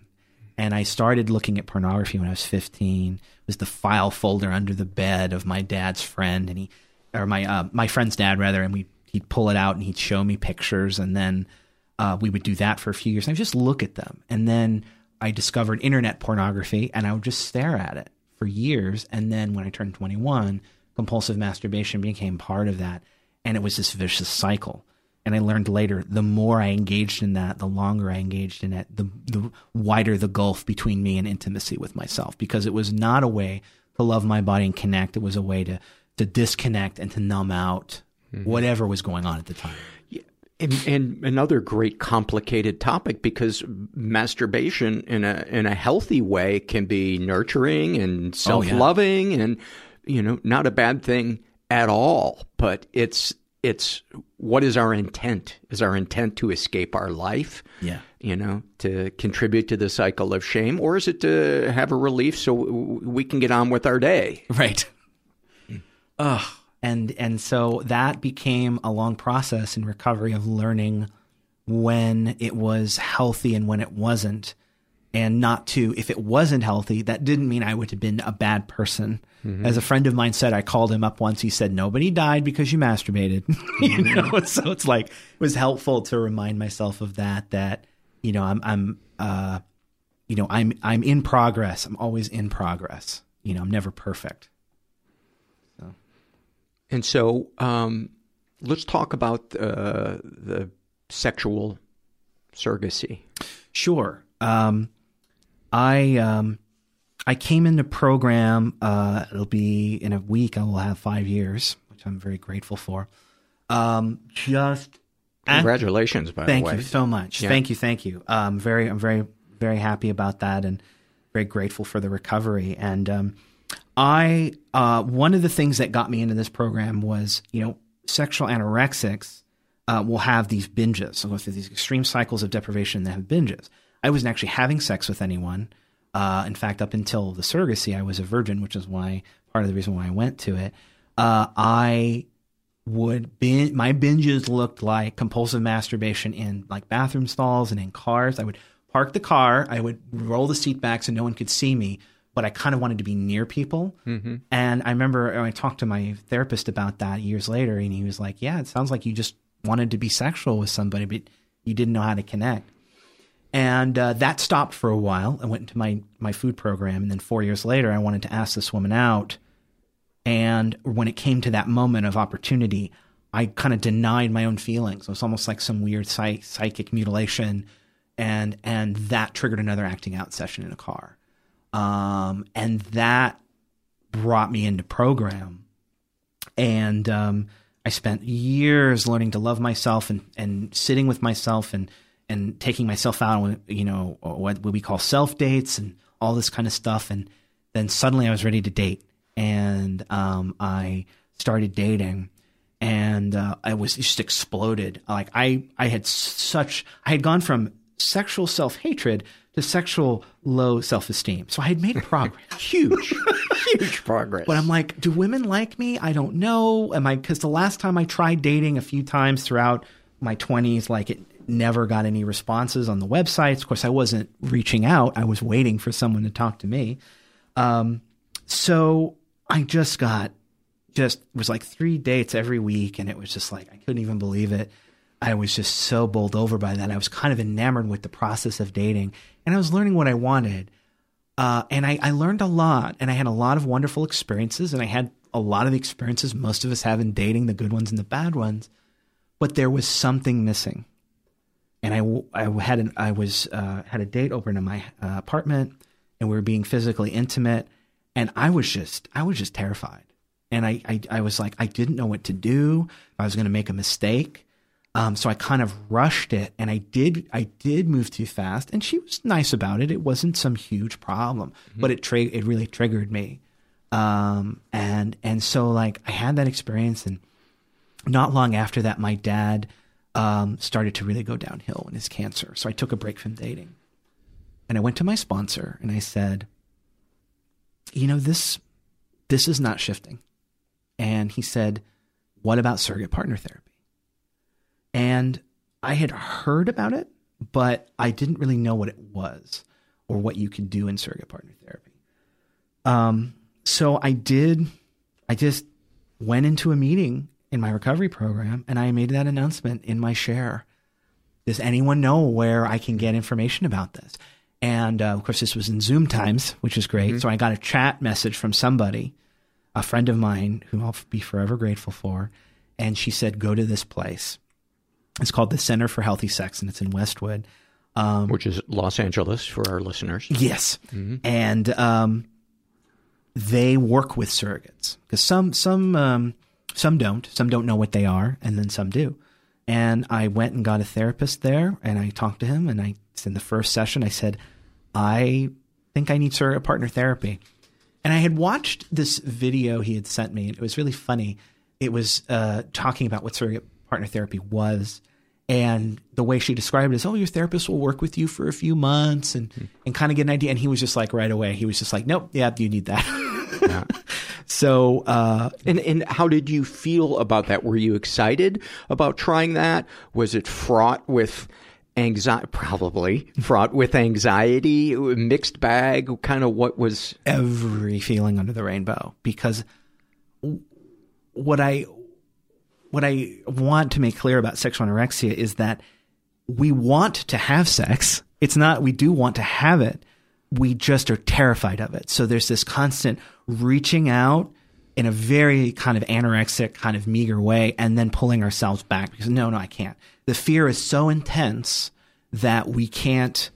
And I started looking at pornography when I was 15. It was the file folder under the bed of my dad's friend, and he, or my uh, my friend's dad rather, and we he'd pull it out and he'd show me pictures, and then uh, we would do that for a few years. And I would just look at them, and then I discovered internet pornography, and I would just stare at it for years. And then when I turned 21, compulsive masturbation became part of that, and it was this vicious cycle and I learned later the more I engaged in that, the longer I engaged in it, the the wider the gulf between me and intimacy with myself because it was not a way to love my body and connect. It was a way to to disconnect and to numb out mm-hmm. whatever was going on at the time. And, and another great complicated topic because masturbation in a in a healthy way can be nurturing and Oh, yeah. self loving and you know not a bad thing at all. But it's it's what is our intent? Is our intent to escape our life? Yeah. You know, to contribute to the cycle of shame, or is it to have a relief so we can get on with our day? Right. Hmm. Ugh. And and so that became a long process in recovery of learning when it was healthy and when it wasn't. And not to, if it wasn't healthy, that didn't mean I would have been a bad person. As a friend of mine said, I called him up once. He said, Nobody died because you masturbated. [laughs] you know, [laughs] so it's like, it was helpful to remind myself of that, that, you know, I'm, I'm, uh, you know, I'm, I'm in progress. I'm always in progress. You know, I'm never perfect. so And so, um, let's talk about uh, the sexual surrogacy. Sure. Um, I um, I came into program. Uh, it'll be in a week. I will have five years, which I'm very grateful for. Um, just Congratulations, by thank the way. Thank you so much. Yeah. Thank you, thank you. Um, very, I'm very, very happy about that, and very grateful for the recovery. And um, I, uh, one of the things that got me into this program was, you know, sexual anorexics uh, will have these binges. They'll go through these extreme cycles of deprivation and they have binges. I wasn't actually having sex with anyone. Uh, in fact, up until the surrogacy, I was a virgin, which is why part of the reason why I went to it. Uh, I would bin- my binges looked like compulsive masturbation in like bathroom stalls and in cars. I would park the car, I would roll the seat back so no one could see me, but I kind of wanted to be near people. Mm-hmm. And I remember I talked to my therapist about that years later, and he was like, "Yeah, it sounds like you just wanted to be sexual with somebody, but you didn't know how to connect." And uh, that stopped for a while. I went into my my food program, and then four years later, I wanted to ask this woman out. And when it came to that moment of opportunity, I kind of denied my own feelings. It was almost like some weird psych- psychic mutilation, and and that triggered another acting out session in a car, um, and that brought me into program. And um, I spent years learning to love myself and and sitting with myself and and taking myself out on you know what we call self dates and all this kind of stuff. And then suddenly I was ready to date, and um, I started dating and uh, I was just exploded. Like I, I had such, I had gone from sexual self hatred to sexual low self esteem. So I had made progress, [laughs] huge, huge progress. But I'm like, do women like me? I don't know. Am I? Because the last time I tried dating a few times throughout my 20s, like it never got any responses on the websites. Of course, I wasn't reaching out. I was waiting for someone to talk to me. Um, so I just got just was like three dates every week and it was just like I couldn't even believe it. I was just so bowled over by that. I was kind of enamored with the process of dating, and I was learning what I wanted. Uh, and I, I learned a lot, and I had a lot of wonderful experiences, and I had a lot of the experiences most of us have in dating, the good ones and the bad ones. But there was something missing, and I, I had an, I was uh, had a date open in my uh, apartment, and we were being physically intimate, and I was just I was just terrified, and I I, I was like I didn't know what to do. I was going to make a mistake. Um, so I kind of rushed it, and I did. I did move too fast, and she was nice about it. It wasn't some huge problem, mm-hmm. but it tra- it really triggered me. Um, and and so like I had that experience, and not long after that, my dad um, started to really go downhill in his cancer. So I took a break from dating, and I went to my sponsor and I said, "You know this, this is not shifting." And he said, "What about surrogate partner therapy?" And I had heard about it, but I didn't really know what it was or what you could do in surrogate partner therapy. Um, so I did, I just went into a meeting in my recovery program and I made that announcement in my share. Does anyone know where I can get information about this? And uh, of course, this was in Zoom times, which is great. Mm-hmm. So I got a chat message from somebody, a friend of mine who I'll be forever grateful for. And she said, Go to this place. It's called the Center for Healthy Sex, and it's in Westwood, um, which is Los Angeles for our listeners. Yes, mm-hmm. and um, they work with surrogates because some some um, some don't, some don't know what they are, and then some do. And I went and got a therapist there, and I talked to him, and I in the first session I said, I think I need surrogate partner therapy. And I had watched this video he had sent me, and it was really funny. It was uh, talking about what surrogate partner therapy was. And the way she described it is, oh, your therapist will work with you for a few months and, mm-hmm. and kind of get an idea. And he was just like, right away, he was just like, nope, yeah, you need that. [laughs] [laughs] So, uh, and and how did you feel about that? Were you excited about trying that? Was it fraught with anxiety? Probably fraught with anxiety, mixed bag. Kind of what was every feeling under the rainbow? Because what I what I want to make clear about sexual anorexia is that we want to have sex. It's not, we do want to have it. We just are terrified of it. So there's this constant reaching out in a very kind of anorexic, kind of meager way, and then pulling ourselves back because no, no, I can't. The fear is so intense that we can't,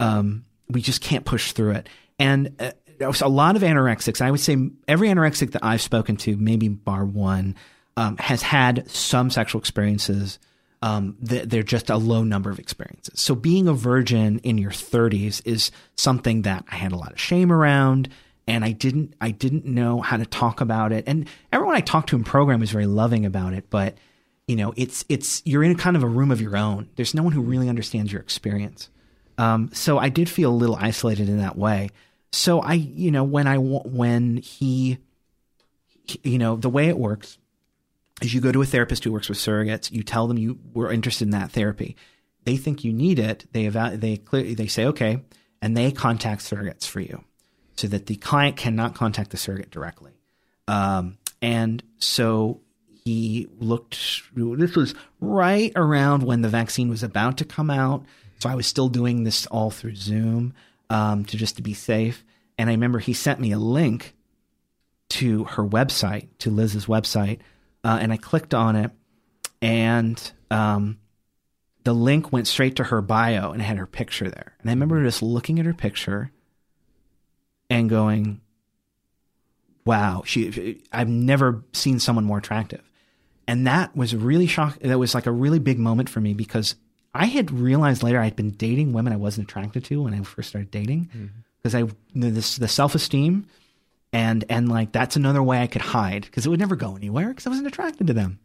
um, we just can't push through it. And uh, a lot of anorexics, I would say every anorexic that I've spoken to, maybe bar one, um, has had some sexual experiences. Um, they're just a low number of experiences. So being a virgin in your 30s is something that I had a lot of shame around, and I didn't I didn't know how to talk about it. And everyone I talked to in program was very loving about it, but you know, it's it's you're in a kind of a room of your own. There's no one who really understands your experience. Um, so I did feel a little isolated in that way. So I, you know, when I when he, you know, the way it works is you go to a therapist who works with surrogates. You tell them you were interested in that therapy. They think you need it. They evaluate. They clearly they say okay, and they contact surrogates for you, so that the client cannot contact the surrogate directly. Um, and so he looked. This was right around when the vaccine was about to come out. So I was still doing this all through Zoom um, to just to be safe. And I remember he sent me a link to her website, to Liz's website, uh, and I clicked on it, and um, the link went straight to her bio and had her picture there. And I remember just looking at her picture and going, "Wow, she! I've never seen someone more attractive." And that was really shock. That was like a really big moment for me because I had realized later I'd been dating women I wasn't attracted to when I first started dating because mm-hmm. I this the self esteem and and like that's another way I could hide because it would never go anywhere because I wasn't attracted to them.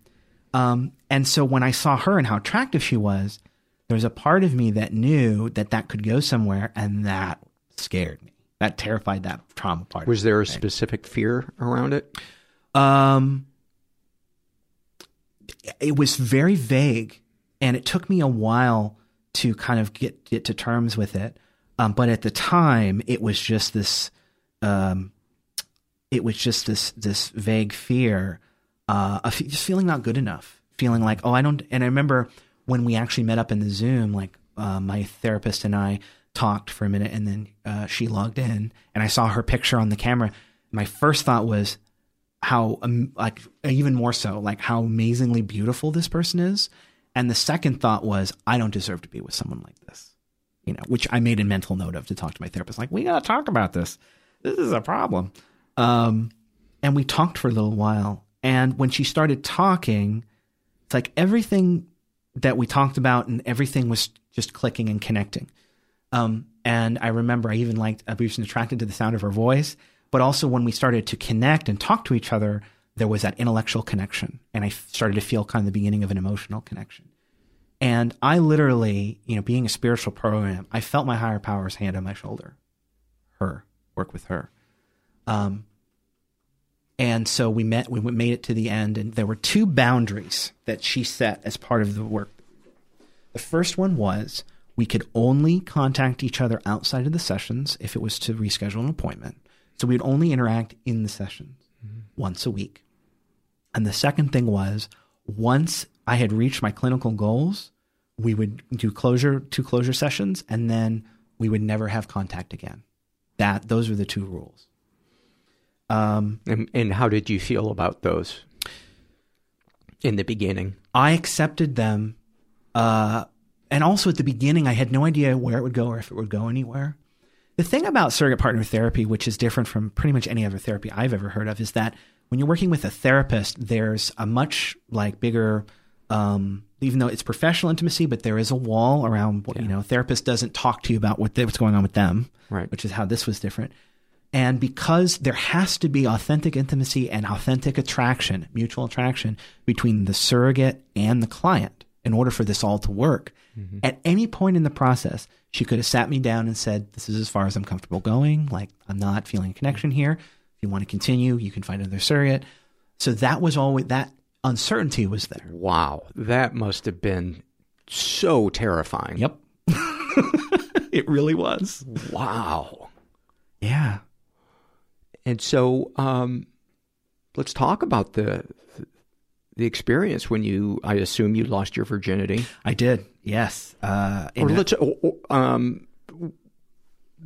Um, and so when I saw her and how attractive she was, there was a part of me that knew that that could go somewhere, and that scared me. That terrified that trauma part. Was there a specific fear around it? Um, it was very vague, and it took me a while to kind of get get to terms with it. Um, but at the time, it was just this um, it was just this this vague fear uh, of just feeling not good enough, feeling like oh I don't. And I remember when we actually met up in the Zoom, like uh, my therapist and I talked for a minute, and then uh, she logged in, and I saw her picture on the camera. My first thought was how, um, like, even more so, like how amazingly beautiful this person is. And the second thought was, I don't deserve to be with someone like this, you know, which I made a mental note of to talk to my therapist. Like, we got to talk about this. This is a problem. Um, and we talked for a little while. And when she started talking, it's like everything that we talked about and everything was just clicking and connecting. Um, and I remember I even liked, I was attracted to the sound of her voice. But also when we started to connect and talk to each other, there was that intellectual connection. And I started to feel kind of the beginning of an emotional connection. And I literally, you know, being a spiritual program, I felt my higher power's hand on my shoulder. Her, work with her. Um, and so we met, we made it to the end, and there were two boundaries that she set as part of the work. The first one was we could only contact each other outside of the sessions if it was to reschedule an appointment. So we'd only interact in the sessions mm-hmm. once a week. And the second thing was once I had reached my clinical goals, we would do closure two closure sessions and then we would never have contact again. That those were the two rules. Um, and, and how did you feel about those in the beginning? I accepted them. Uh, and also at the beginning, I had no idea where it would go or if it would go anywhere. The thing about surrogate partner therapy, which is different from pretty much any other therapy I've ever heard of, is that when you're working with a therapist, there's a much like bigger, um, even though it's professional intimacy, but there is a wall around. Yeah. You know, therapist doesn't talk to you about what what's going on with them, right? Which is how this was different. And because there has to be authentic intimacy and authentic attraction, mutual attraction between the surrogate and the client in order for this all to work, mm-hmm. at any point in the process, she could have sat me down and said, This is as far as I'm comfortable going. Like, I'm not feeling a connection here. If you want to continue, you can find another surrogate. So that was always that uncertainty was there. Wow. That must have been so terrifying. Yep. [laughs] it really was. Wow. Yeah. And so, um, let's talk about the the experience when you. I assume you lost your virginity. I did. Yes. Uh, or let's. Um,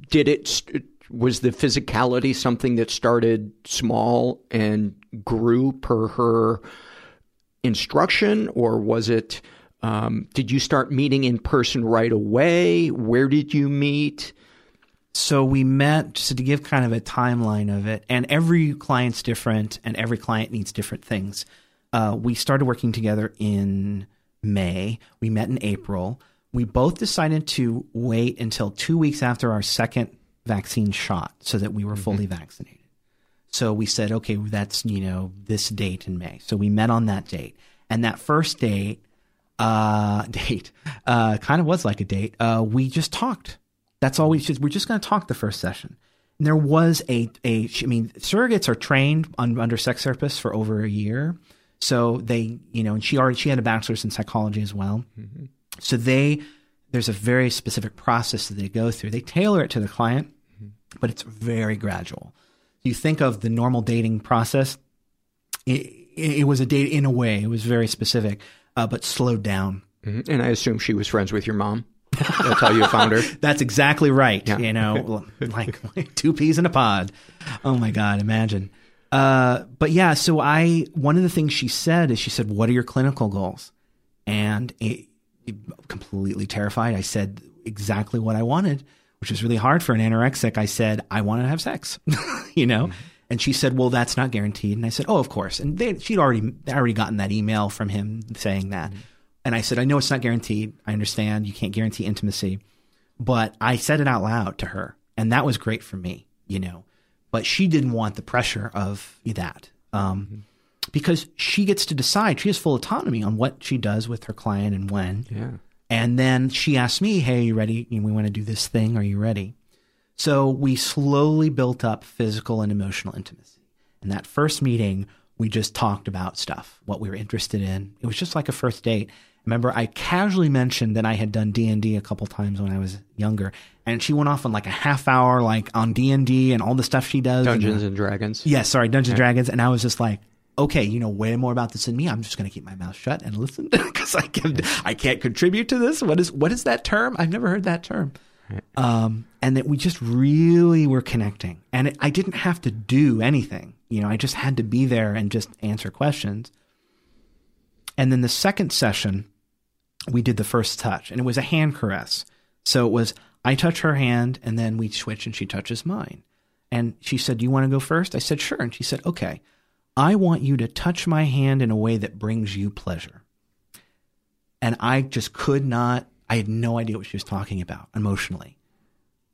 did it? Was the physicality something that started small and grew per her instruction, or was it? Um, did you start meeting in person right away? Where did you meet? So we met so to give kind of a timeline of it, and every client's different, and every client needs different things. Uh, we started working together in May. We met in April. We both decided to wait until two weeks after our second vaccine shot so that we were mm-hmm. fully vaccinated. So we said, okay, that's you know this date in May. So we met on that date, and that first date, uh, [laughs] date, uh, kind of was like a date. Uh, we just talked that's all we should. We're just going to talk the first session. And there was a a. I mean, surrogates are trained on, under sex therapists for over a year, so they you know, and she already she had a bachelor's in psychology as well. Mm-hmm. So they there's a very specific process that they go through. They tailor it to the client, mm-hmm. but it's very gradual. You think of the normal dating process. It, it was a date in a way. It was very specific, uh, but slowed down. Mm-hmm. And I assume she was friends with your mom. That's how you found her. [laughs] That's exactly right. Yeah. You know, [laughs] like, like, two peas in a pod. Oh my God, imagine. Uh, but yeah, so I, one of the things she said is she said, What are your clinical goals? And it, it, completely terrified, I said exactly what I wanted, which was really hard for an anorexic. I said, I want to have sex, [laughs] you know? Mm-hmm. And she said, "Well, that's not guaranteed." And I said, "Oh, of course." And they, she'd already already gotten that email from him saying that. Mm-hmm. And I said, I know it's not guaranteed. I understand you can't guarantee intimacy, but I said it out loud to her. And that was great for me, you know. But she didn't want the pressure of that. Um, mm-hmm. Because she gets to decide. She has full autonomy on what she does with her client and when. Yeah. And then she asked me, Hey, are you ready? We want to do this thing. Are you ready? So we slowly built up physical and emotional intimacy. And that first meeting, we just talked about stuff, what we were interested in. It was just like a first date. Remember, I casually mentioned that I had done D and D a couple times when I was younger, and she went off on like a half hour, like on D and all the stuff she does. Dungeons and, and Dragons. Yes, yeah, sorry, Dungeons and Dragons, and I was just like, okay, you know way more about this than me. I'm just going to keep my mouth shut and listen [laughs] because I can I can't contribute to this. What is what is that term? I've never heard that term. Um, and that we just really were connecting, and it, I didn't have to do anything. You know, I just had to be there and just answer questions. And then the second session, we did the first touch, and it was a hand caress. So it was I touch her hand, and then we switch, and she touches mine. And she said, "Do you want to go first? I said, "Sure." And she said, "Okay, I want you to touch my hand in a way that brings you pleasure." And I just could not. I had no idea what she was talking about emotionally.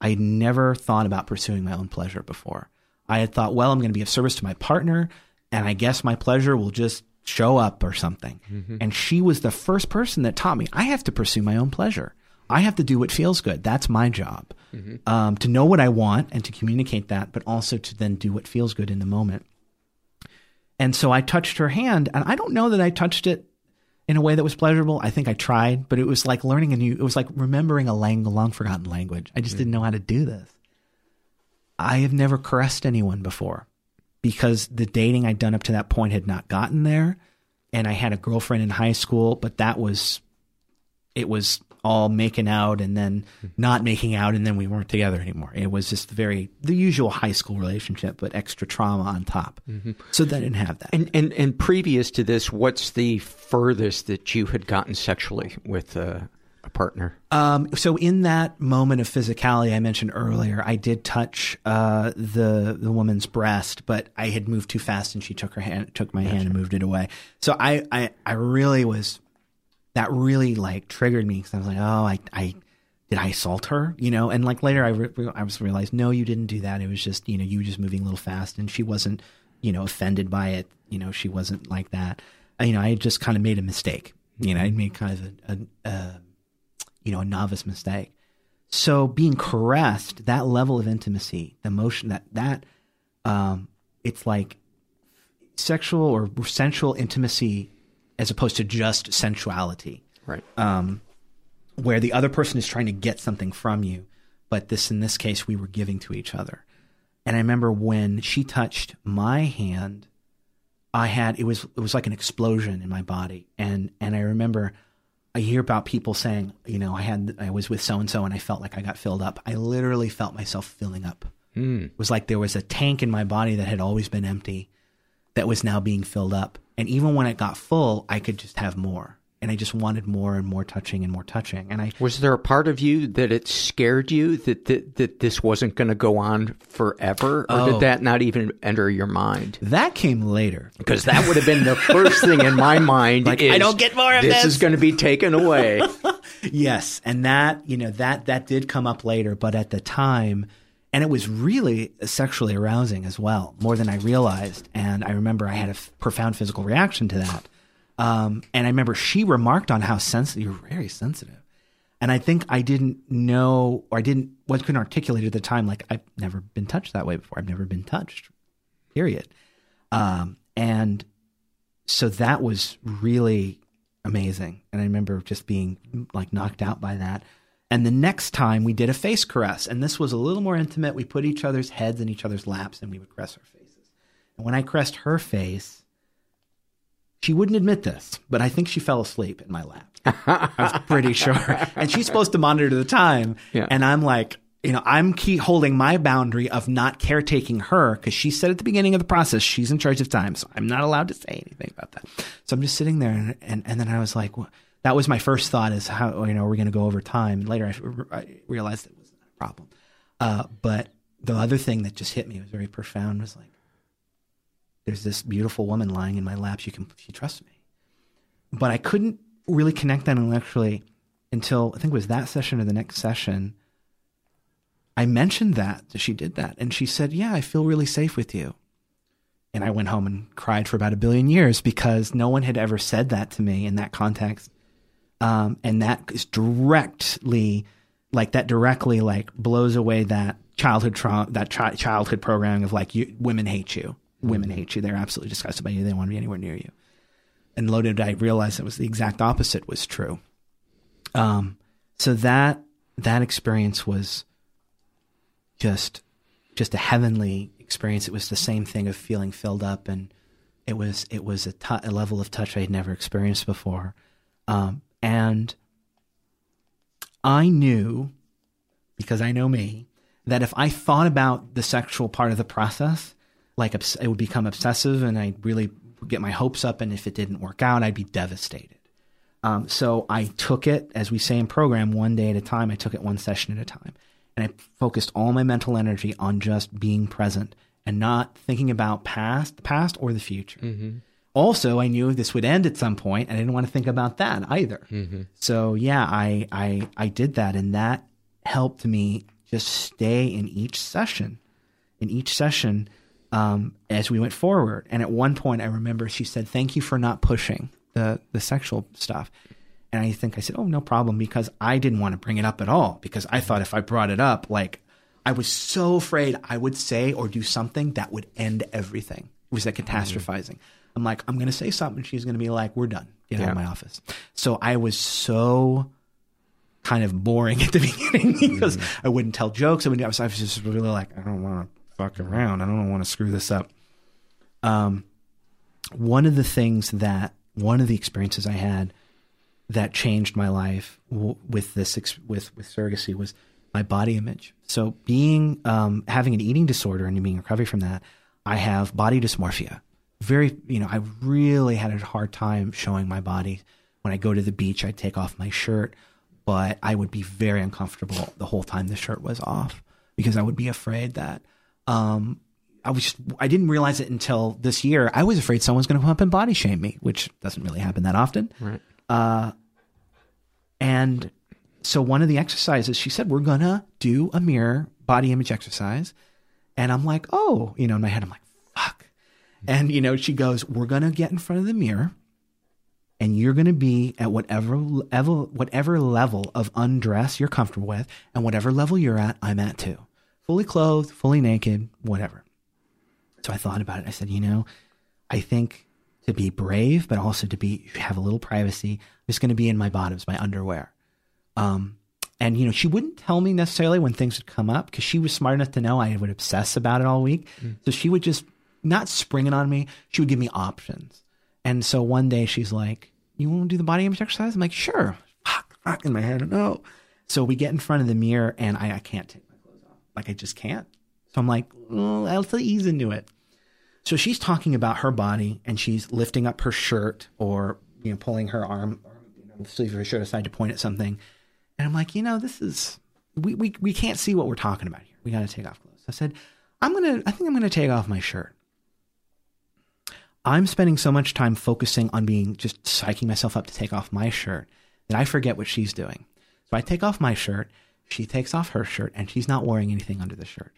I had never thought about pursuing my own pleasure before. I had thought, well, I'm going to be of service to my partner, and I guess my pleasure will just show up or something. Mm-hmm. And she was the first person that taught me I have to pursue my own pleasure. I have to do what feels good. That's my job. Mm-hmm. Um, to know what I want and to communicate that, but also to then do what feels good in the moment. And so I touched her hand, and I don't know that I touched it in a way that was pleasurable. I think I tried, but it was like learning a new, it was like remembering a lang- long forgotten language. I just mm-hmm. didn't know how to do this. I have never caressed anyone before because the dating I'd done up to that point had not gotten there. And I had a girlfriend in high school, but that was, it was all making out and then not making out and then we weren't together anymore. It was just very the usual high school relationship, but extra trauma on top. Mm-hmm. So they didn't have that. And, and and previous to this, what's the furthest that you had gotten sexually with a, a partner? Um, so in that moment of physicality I mentioned earlier, I did touch uh, the the woman's breast, but I had moved too fast and she took her hand, took my gotcha. hand and moved it away. So I, I I really was that really like triggered me because I was like, oh, I, I did I assault her? You know, and like later I re- I was realized, no, you didn't do that. It was just you know you were just moving a little fast, and she wasn't you know offended by it. You know, she wasn't like that. You know, I just kind of made a mistake. You know, I made kind of a, a, a you know a novice mistake. So being caressed, that level of intimacy, the motion that that um, it's like sexual or sensual intimacy as opposed to just sensuality. Right. Um, where the other person is trying to get something from you, but this in this case we were giving to each other. And I remember when she touched my hand, I had it was it was like an explosion in my body, and and I remember I hear about people saying, you know, I had I was with so and so and I felt like I got filled up. I literally felt myself filling up. Mm. It was like there was a tank in my body that had always been empty that was now being filled up. And even when it got full, I could just have more. And I just wanted more and more touching and more touching. And I was there a part of you that it scared you that that, that this wasn't going to go on forever, or oh, did that not even enter your mind? That came later because that would have been the first thing in my [laughs] mind. like is, I don't get more of this. This is going to be taken away. [laughs] yes, and that you know that that did come up later, but at the time and it was really sexually arousing as well, more than I realized. And I remember I had a f- profound physical reaction to that. Um, and I remember she remarked on how sensitive you're very sensitive. And I think I didn't know, or I didn't, was couldn't articulate at the time. Like I've never been touched that way before. I've never been touched. Period. Um, and so that was really amazing. And I remember just being like knocked out by that. And the next time we did a face caress, and this was a little more intimate. We put each other's heads in each other's laps and we would caress our faces. And when I caressed her face, she wouldn't admit this, but I think she fell asleep in my lap. I was pretty [laughs] sure. And she's supposed to monitor the time. Yeah. And I'm like, you know, I'm keep holding my boundary of not caretaking her because she said at the beginning of the process she's in charge of time, so I'm not allowed to say anything about that. So I'm just sitting there, and and, and then I was like, well, that was my first thought is how you know we're we going to go over time and later I, I, realized it was not a problem uh, but the other thing that just hit me was very profound was like there's this beautiful woman lying in my lap. She can she trusts me. But I couldn't really connect that intellectually until I think it was that session or the next session. I mentioned that she did that. And she said yeah I feel really safe with you. And I went home and cried for about a billion years because no one had ever said that to me in that context. Um, and that is directly like that directly like blows away that childhood trauma that chi- childhood programming of like you, women hate you women hate you. They're absolutely disgusted by you. They don't want to be anywhere near you. And loaded i realized that was the exact opposite was true. Um, so that that experience was just just a heavenly experience. It was the same thing of feeling filled up and It was it was a, level of touch I had never experienced before, um, and I knew because I know me that if I thought about the sexual part of the process, like it would become obsessive, and I'd really get my hopes up, and if it didn't work out, I'd be devastated. Um, so I took it, as we say in program, one day at a time. I took it one session at a time. And I focused all my mental energy on just being present and not thinking about past, the past or the future. Mm-hmm. Also, I knew this would end at some point. and I didn't want to think about that either. Mm-hmm. So yeah, I, I, I did that and that helped me just stay in each session, in each session, um, as we went forward. And at one point I remember she said, thank you for not pushing the, the sexual stuff. And I think I said, oh, no problem, because I didn't want to bring it up at all because I thought if I brought it up, like I was so afraid I would say or do something that would end everything. It was like catastrophizing. I'm like, I'm going to say something. She's going to be like, we're done. Get out of my office. So I was so kind of boring [laughs] at the beginning [laughs] because I wouldn't tell jokes. I, wouldn't, I, was, I was just really like, I don't want to fuck around. I don't want to screw this up. Um, one of the things that, one of the experiences I had that changed my life w- with this ex- with with surrogacy was my body image. So being um, having an eating disorder and being recovery from that, I have body dysmorphia. Very, you know, I really had a hard time showing my body. When I go to the beach, I'd take off my shirt, but I would be very uncomfortable the whole time the shirt was off because I would be afraid that um, I was just, I didn't realize it until this year. I was afraid someone's going to come up and body shame me, which doesn't really happen that often. Right. Uh, and so one of the exercises, she said, we're going to do a mirror body image exercise. And I'm like, oh, you know, in my head, I'm like, fuck. And, you know, she goes, we're going to get in front of the mirror and you're going to be at whatever level, whatever level of undress you're comfortable with and whatever level you're at, I'm at too. Fully clothed, fully naked, whatever. So I thought about it. I said, you know, I think to be brave, but also to be have a little privacy, I'm just going to be in my bottoms, my underwear. Um, and you know, she wouldn't tell me necessarily when things would come up because she was smart enough to know I would obsess about it all week. So she would just not spring it on me. She would give me options. And so one day she's like, "You want to do the body image exercise?" I'm like, "Sure." Fuck, fuck in my head, no. So we get in front of the mirror, and I, I can't take my clothes off. Like I just can't. So I'm like, oh, let's ease into it. So she's talking about her body, and she's lifting up her shirt or you know pulling her arm, you know, sleeve of her shirt aside to point at something. And I'm like, you know, this is we we we can't see what we're talking about here. We got to take off clothes. I said, I'm gonna. I think I'm gonna take off my shirt. I'm spending so much time focusing on being just psyching myself up to take off my shirt that I forget what she's doing. So I take off my shirt, she takes off her shirt, and she's not wearing anything under the shirt.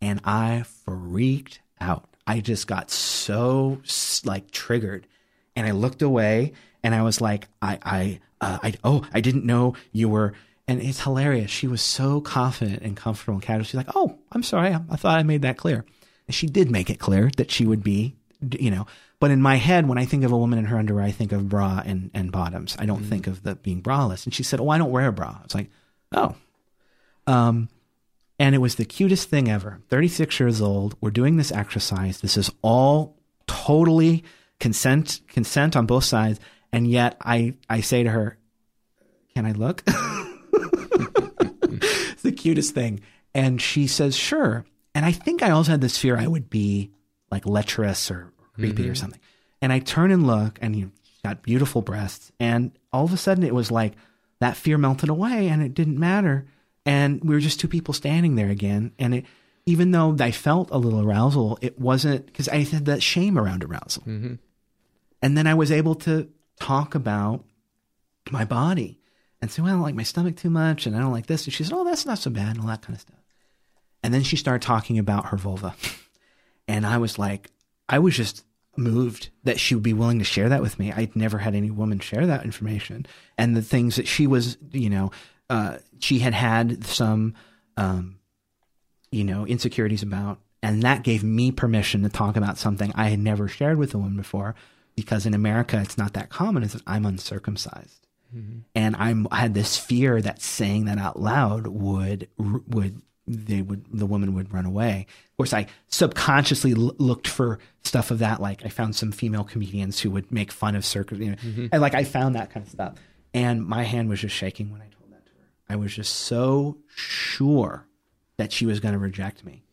And I freaked out. I just got so like triggered, and I looked away, and I was like, I, I, uh, I, oh, I didn't know you were. And it's hilarious. She was so confident and comfortable and casual. She's like, "Oh, I'm sorry. I, I thought I made that clear." And she did make it clear that she would be you know but in my head when i think of a woman in her underwear i think of bra and, and bottoms i don't think of the being braless and she said oh i don't wear a bra It's like oh um and it was the cutest thing ever. 36 years old. We're doing this exercise. This is all totally consent consent on both sides. And yet i i say to her can i look? [laughs] It's the cutest thing. And she says sure. And i think i also had this fear i would be like lecherous or creepy or something. And I turn and look, and you got beautiful breasts. And all of a sudden, it was like that fear melted away, and it didn't matter. And we were just two people standing there again. And it, even though I felt a little arousal, it wasn't because I had that shame around arousal. Mm-hmm. And then I was able to talk about my body and say, well, I don't like my stomach too much, and I don't like this. And she said, oh, that's not so bad, and all that kind of stuff. And then she started talking about her vulva. [laughs] And I was like, I was just moved that she would be willing to share that with me. I'd never had any woman share that information. And the things that she was, you know, uh, she had had some, um, you know, insecurities about. And that gave me permission to talk about something I had never shared with a woman before because in America, it's not that common, is that I'm uncircumcised. And I'm, I had this fear that saying that out loud would, would they would the woman would run away. Of course, I subconsciously l- looked for stuff of that. Like I found some female comedians who would make fun of circus, you know, Mm-hmm. and like I found that kind of stuff. And my hand was just shaking when I told that to her. I was just so sure that she was going to reject me.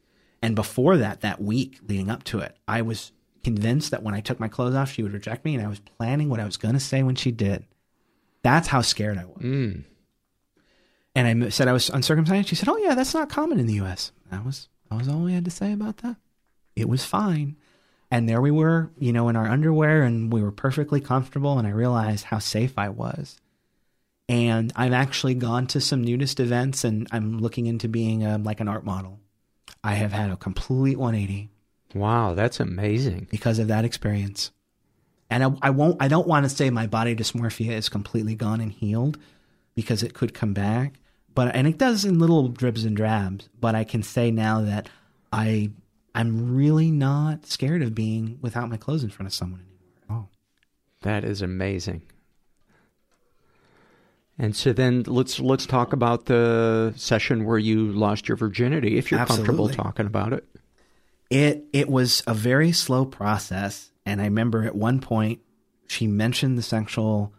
And before that, that week leading up to it, I was convinced that when I took my clothes off, she would reject me, and I was planning what I was going to say when she did. That's how scared I was. Mm. And I said I was uncircumcised. She said, "Oh yeah, that's not common in the U.S." That was that was all we had to say about that. It was fine. And there we were, you know, in our underwear, and we were perfectly comfortable. And I realized how safe I was. And I've actually gone to some nudist events, and I'm looking into being a, like an art model. I have had a complete 180 Wow, that's amazing. because of that experience. And I, I won't. I don't want to say my body dysmorphia is completely gone and healed, because it could come back. But and it does in little dribs and drabs. But I can say now that I I'm really not scared of being without my clothes in front of someone anymore. Oh, That is amazing. And so then let's let's talk about the session where you lost your virginity, if you're comfortable talking about it. It it was a very slow process, and I remember at one point she mentioned the sexual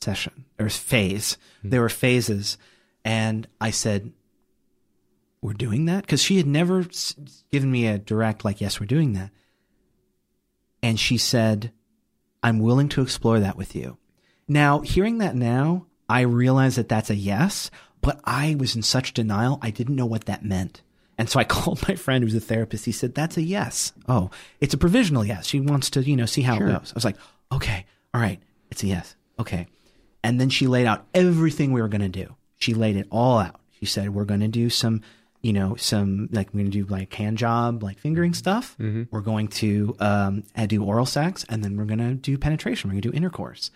session or phase. Hmm. There were phases, and I said, "We're doing that," because she had never given me a direct like, "Yes, we're doing that." And she said, "I'm willing to explore that with you." Now, hearing that now, I realized that that's a yes, but I was in such denial, I didn't know what that meant. And so I [laughs] called my friend who's a therapist. He said, That's a yes. Oh, it's a provisional yes. She wants to, you know, see how Sure. it goes. I was like, Okay, all right, it's a yes. Okay. And then she laid out everything we were going to do. She laid it all out. She said, We're going to do some, you know, some, like, we're going to do like hand job, like fingering stuff. We're going to um, do oral sex, and then we're going to do penetration. We're going to do intercourse.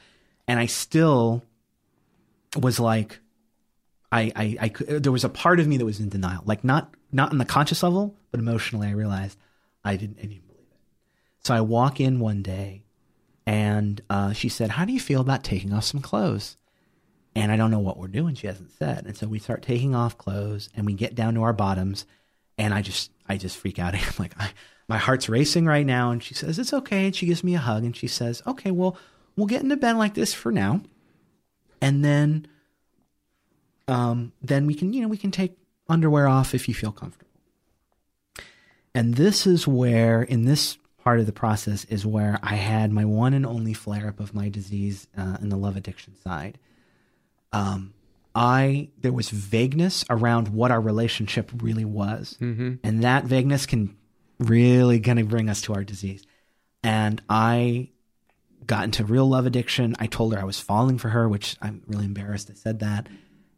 And I still was like, I, I, I there was a part of me that was in denial, like not, not on the conscious level, but emotionally, I realized I didn't, didn't believe it. So I walk in one day and uh, she said, How do you feel about taking off some clothes? And I don't know what we're doing. She hasn't said. And so we start taking off clothes and we get down to our bottoms. And I just, I just freak out. [laughs] I'm like, I, my heart's racing right now. And she says, It's okay. And she gives me a hug and she says, Okay, well, we'll get into bed like this for now. And then, um, then we can, you know, we can take underwear off if you feel comfortable. And this is where, in this part of the process, is where I had my one and only flare up of my disease uh, in the love addiction side. Um, I there was vagueness around what our relationship really was, Mm-hmm. and that vagueness can really kind of bring us to our disease. And I got into real love addiction. I told her I was falling for her, which I'm really embarrassed I said that.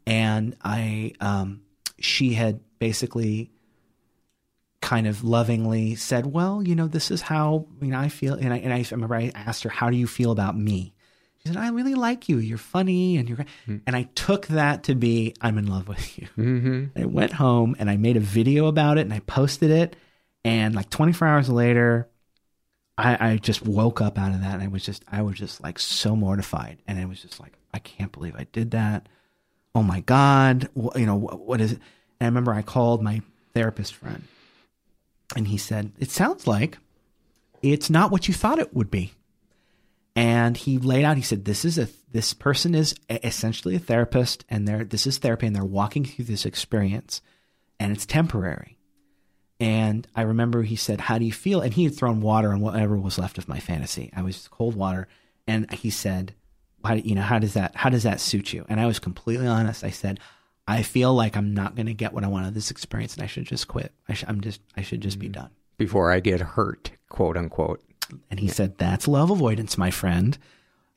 And I, um, she had basically kind of lovingly said, well, you know, this is how, you know, I feel. And I, and I remember I asked her, how do you feel about me? She said, I really like you. You're funny. And you're, and I took that to be, I'm in love with you. Mm-hmm. I went home and I made a video about it and I posted it. And like 24 hours later, I, I just woke up out of that and I was just, I was just like so mortified. And I was just like, I can't believe I did that. Oh my God. You know, what, what is it? And I remember I called my therapist friend and he said, It sounds like it's not what you thought it would be. And he laid out, he said, This is a, this person is essentially a therapist and they're, this is therapy and they're walking through this experience and it's temporary. And I remember he said, How do you feel? And he had thrown water on whatever was left of my fantasy. I was cold water. And he said, how, you know, how does that, how does that suit you? And I was completely honest. I said, I feel like I'm not going to get what I want out of this experience and I should just quit. I sh- I'm just, I should just be mm. done. Before I get hurt, quote unquote. And he said, That's love avoidance, my friend.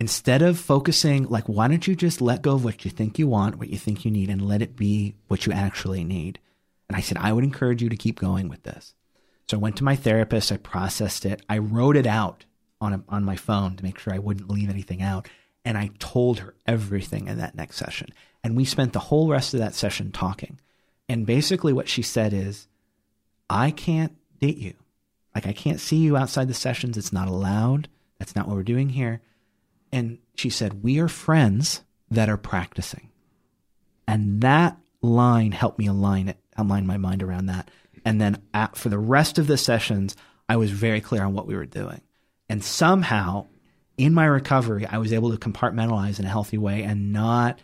Instead of focusing, like, why don't you just let go of what you think you want, what you think you need, and let it be what you actually need? And I said, I would encourage you to keep going with this. So I went to my therapist, I processed it, I wrote it out on, a, on my phone to make sure I wouldn't leave anything out. And I told her everything in that next session. And we spent the whole rest of that session talking. And basically, what she said is, I can't date you. Like, I can't see you outside the sessions. It's not allowed. That's not what we're doing here. And she said, We are friends that are practicing. And that line helped me align it outlined my mind around that. And then at, for the rest of the sessions, I was very clear on what we were doing. And somehow in my recovery, I was able to compartmentalize in a healthy way and not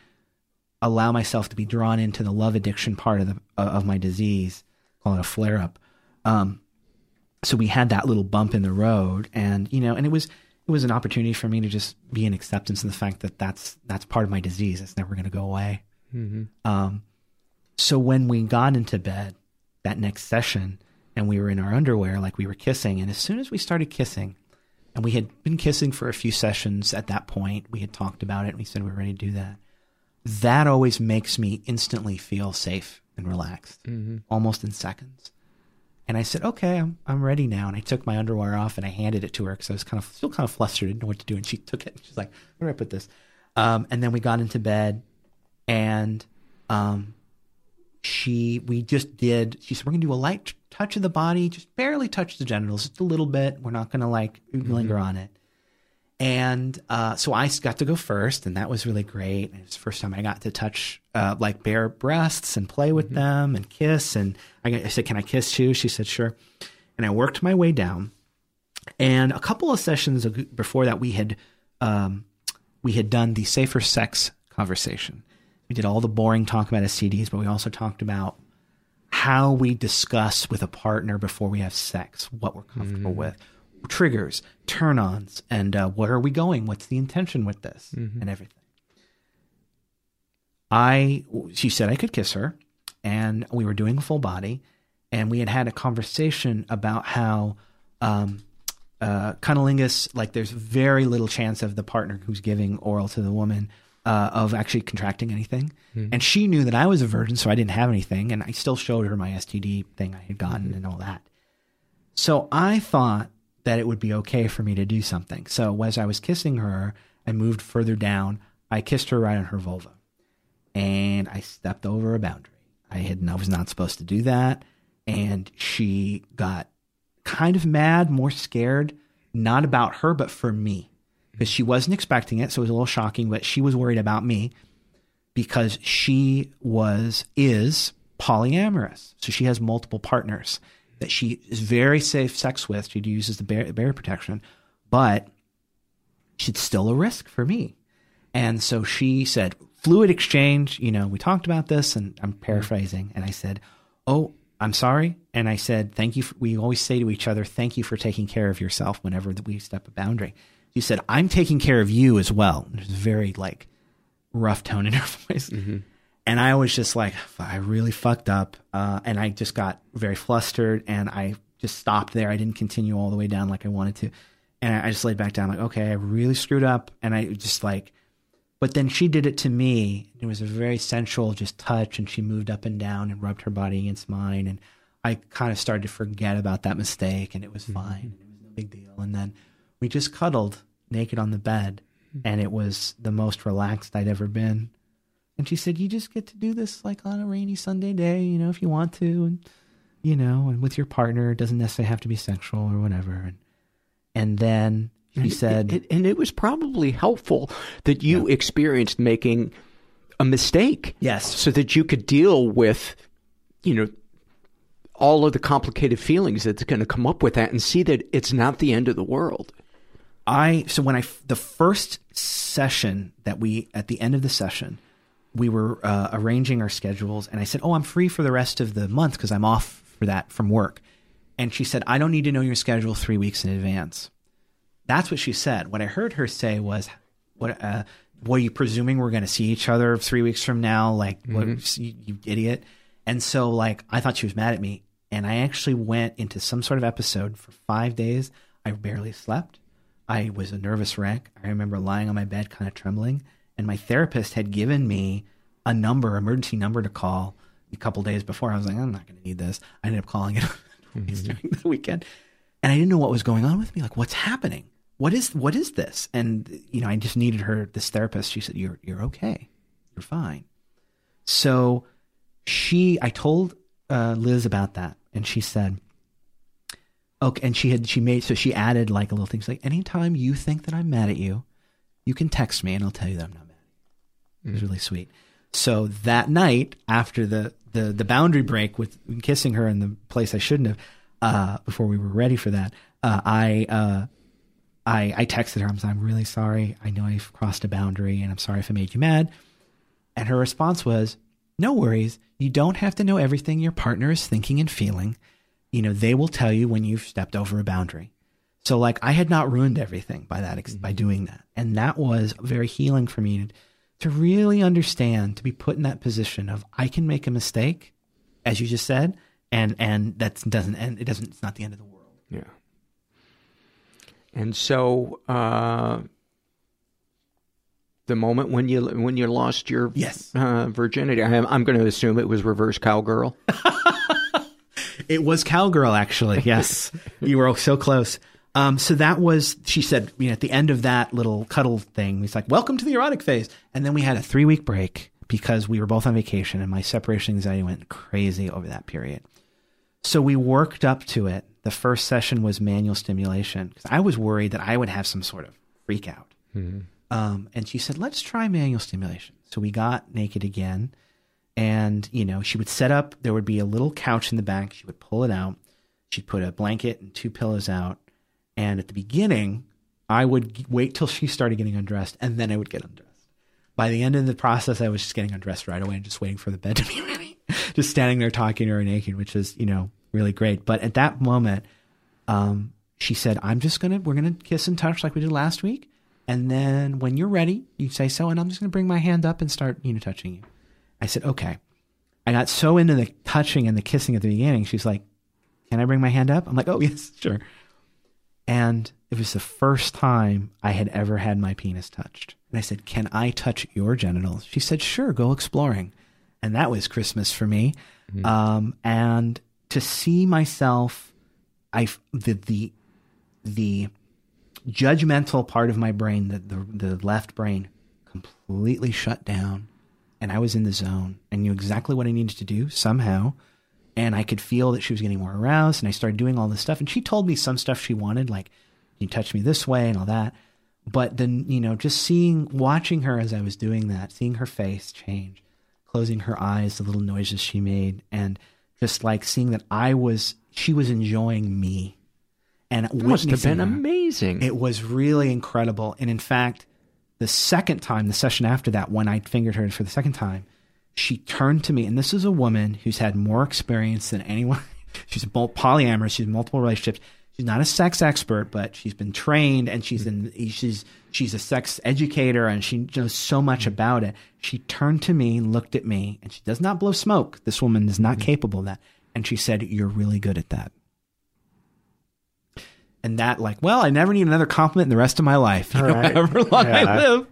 allow myself to be drawn into the love addiction part of the of my disease, call it a flare up. Um, so we had that little bump in the road, and you know, and it was it was an opportunity for me to just be in acceptance of the fact that that's that's part of my disease. It's never going to go away. Mm-hmm. Um, so when we got into bed that next session, and we were in our underwear, like we were kissing, and as soon as we started kissing, and we had been kissing for a few sessions at that point, we had talked about it, and we said we were ready to do that. That always makes me instantly feel safe and relaxed, Mm-hmm. almost in seconds. And I said, okay, I'm, I'm ready now. And I took my underwear off and I handed it to her because I was kind of still kind of flustered, and didn't know what to do. And she took it. She's like, where do I put this? Um, and then we got into bed and um, she, we just did, she said, we're going to do a light touch of the body, just barely touch the genitals, just a little bit. We're not going to like linger on it. And uh, so I got to go first, and that was really great. It was the first time I got to touch uh, like bare breasts and play with them and kiss. And I, I said, "Can I kiss you?" She said, "Sure." And I worked my way down. And a couple of sessions before that, we had um, we had done the safer sex conversation. We did all the boring talk about STDs, but we also talked about how we discuss with a partner before we have sex, what we're comfortable with, triggers, turn ons, and uh, where are we going? What's the intention with this, and everything. I, she said I could kiss her, and we were doing a full body, and we had had a conversation about how um, uh, cunnilingus, like there's very little chance of the partner who's giving oral to the woman uh, of actually contracting anything. And she knew that I was a virgin, so I didn't have anything, and I still showed her my STD thing I had gotten and all that. So I thought that it would be okay for me to do something. So as I was kissing her, I moved further down. I kissed her right on her vulva, and I stepped over a boundary. I had I was not supposed to do that, and she got kind of mad, more scared, not about her, but for me, because she wasn't expecting it. So it was a little shocking, but she was worried about me because she was is polyamorous. So she has multiple partners that she is very safe sex with. She uses the barrier, barrier protection, but she's still a risk for me. And so she said, fluid exchange, you know, we talked about this and I'm paraphrasing. And I said, Oh, I'm sorry. And I said, thank you. For, we always say to each other, thank you for taking care of yourself whenever we step a boundary. She said, I'm taking care of you as well. There's a very like rough tone in her [laughs] voice. And I was just like, I really fucked up. Uh, and I just got very flustered and I just stopped there. I didn't continue all the way down like I wanted to. And I I just laid back down, like, okay, I really screwed up. And I just like, but then she did it to me. It was a very sensual just touch. And she moved up and down and rubbed her body against mine. And I kind of started to forget about that mistake and it was fine. It was no big deal. And then we just cuddled naked on the bed. Hmm. And it was the most relaxed I'd ever been. And she said, "You just get to do this like on a rainy Sunday day, you know, if you want to, and you know, and with your partner. It doesn't necessarily have to be sexual or whatever." And and then she And said, it, and it was probably helpful that you experienced making a mistake. Yes. So that you could deal with, you know, all of the complicated feelings that's going to come up with that and see that it's not the end of the world. I so when I the first session that we at the end of the session we were uh, arranging our schedules and I said, "Oh, I'm free for the rest of the month because I'm off for that from work." And she said, "I don't need to know your schedule 3 weeks in advance." That's what she said. What I heard her say was, "What uh what are you presuming we're going to see each other 3 weeks from now like what you, you idiot?" And so like I thought she was mad at me and I actually went into some sort of episode for 5 days. I barely slept. I was a nervous wreck. I remember lying on my bed, kind of trembling, and my therapist had given me a number, emergency number to call a couple days before. I was like, I'm not going to need this. I ended up calling it [laughs] twice during the weekend, and I didn't know what was going on with me. Like, what's happening? What is what is this? And you know, I just needed her. This therapist. She said, "You're you're okay. You're fine." So she, I told uh, Liz about that, and she said, okay and she had she made so she added like a little thing she's like anytime you think that i'm mad at you you can text me and i'll tell you that i'm not mad it was really sweet So that night, after the, the, the boundary break with kissing her in the place I shouldn't have, uh, before we were ready for that, uh, I, uh, I, I texted her. I'm, I'm really sorry. I know I've crossed a boundary and I'm sorry if I made you mad. And her response was, no worries. You don't have to know everything your partner is thinking and feeling. You know, they will tell you when you've stepped over a boundary. So like I had not ruined everything by that, mm-hmm. by doing that. And that was very healing for me to, to really understand, to be put in that position of I can make a mistake, as you just said, and, and that doesn't, and it doesn't, it's not the end of the world. Yeah. And so, uh, the moment when you when you lost your yes uh, virginity, I'm, I'm going to assume it was reverse cowgirl. [laughs] it was cowgirl, actually. [laughs] Yes, you were so close. Um, so that was, she said, you know, at the end of that little cuddle thing, he's like, welcome to the erotic phase. And then we had a three week break because we were both on vacation and my separation anxiety went crazy over that period. So we worked up to it. The first session was manual stimulation because I was worried that I would have some sort of freak out. Mm-hmm. Um, and she said, let's try manual stimulation. So we got naked again. And, you know, she would set up, there would be a little couch in the back. She would pull it out. She'd put a blanket and two pillows out. And at the beginning, I would wait till she started getting undressed and then I would get undressed. By the end of the process, I was just getting undressed right away and just waiting for the bed to be [laughs] ready. just standing there talking to her naked, which is, you know, really great. But at that moment, um, she said, I'm just going to, we're going to kiss and touch like we did last week. And then when you're ready, you say so, and I'm just going to bring my hand up and start, you know, touching you. I said, okay. I got so into the touching and the kissing at the beginning. She's like, can I bring my hand up? I'm like, oh, [laughs] yes, sure. And it was the first time I had ever had my penis touched. And I said, can I touch your genitals? She said, sure, go exploring. And that was Christmas for me. Mm-hmm. Um, and to see myself, I, the, the, the, judgmental part of my brain, the, the, the left brain, completely shut down. And I was in the zone and knew exactly what I needed to do somehow. And I could feel that she was getting more aroused. And I started doing all this stuff. And she told me some stuff she wanted, like, you touch me this way and all that. But then, you know, just seeing, watching her as I was doing that, seeing her face change, closing her eyes, the little noises she made, and just like seeing that I was, she was enjoying me and it must have been amazing. It was really incredible. And in fact, the second time, the session after that, when I fingered her for the second time, she turned to me, and this is a woman who's had more experience than anyone. [laughs] she's a polyamorous. She's multiple relationships. She's not a sex expert, but she's been trained, and she's in. She's she's a sex educator, and she knows so much about it. She turned to me, looked at me, and she does not blow smoke. This woman is not mm-hmm. capable of that. And she said, "You're really good at that." And that like, well, I never need another compliment in the rest of my life. You know, right. however long yeah. I live.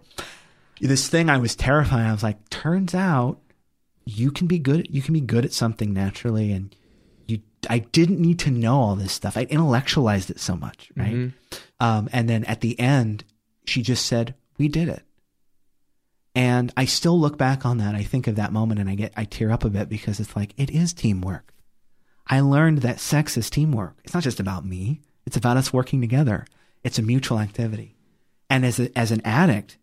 This thing I was terrified. I was like, turns out you can be good. You can be good at something naturally, and you. I didn't need to know all this stuff. I intellectualized it so much, right? Mm-hmm. Um, and then at the end, she just said, "We did it." And I still look back on that. I think of that moment, and I get I tear up a bit because it's like it is teamwork. I learned that sex is teamwork. It's not just about me. It's about us working together. It's a mutual activity. And as, a, as an addict,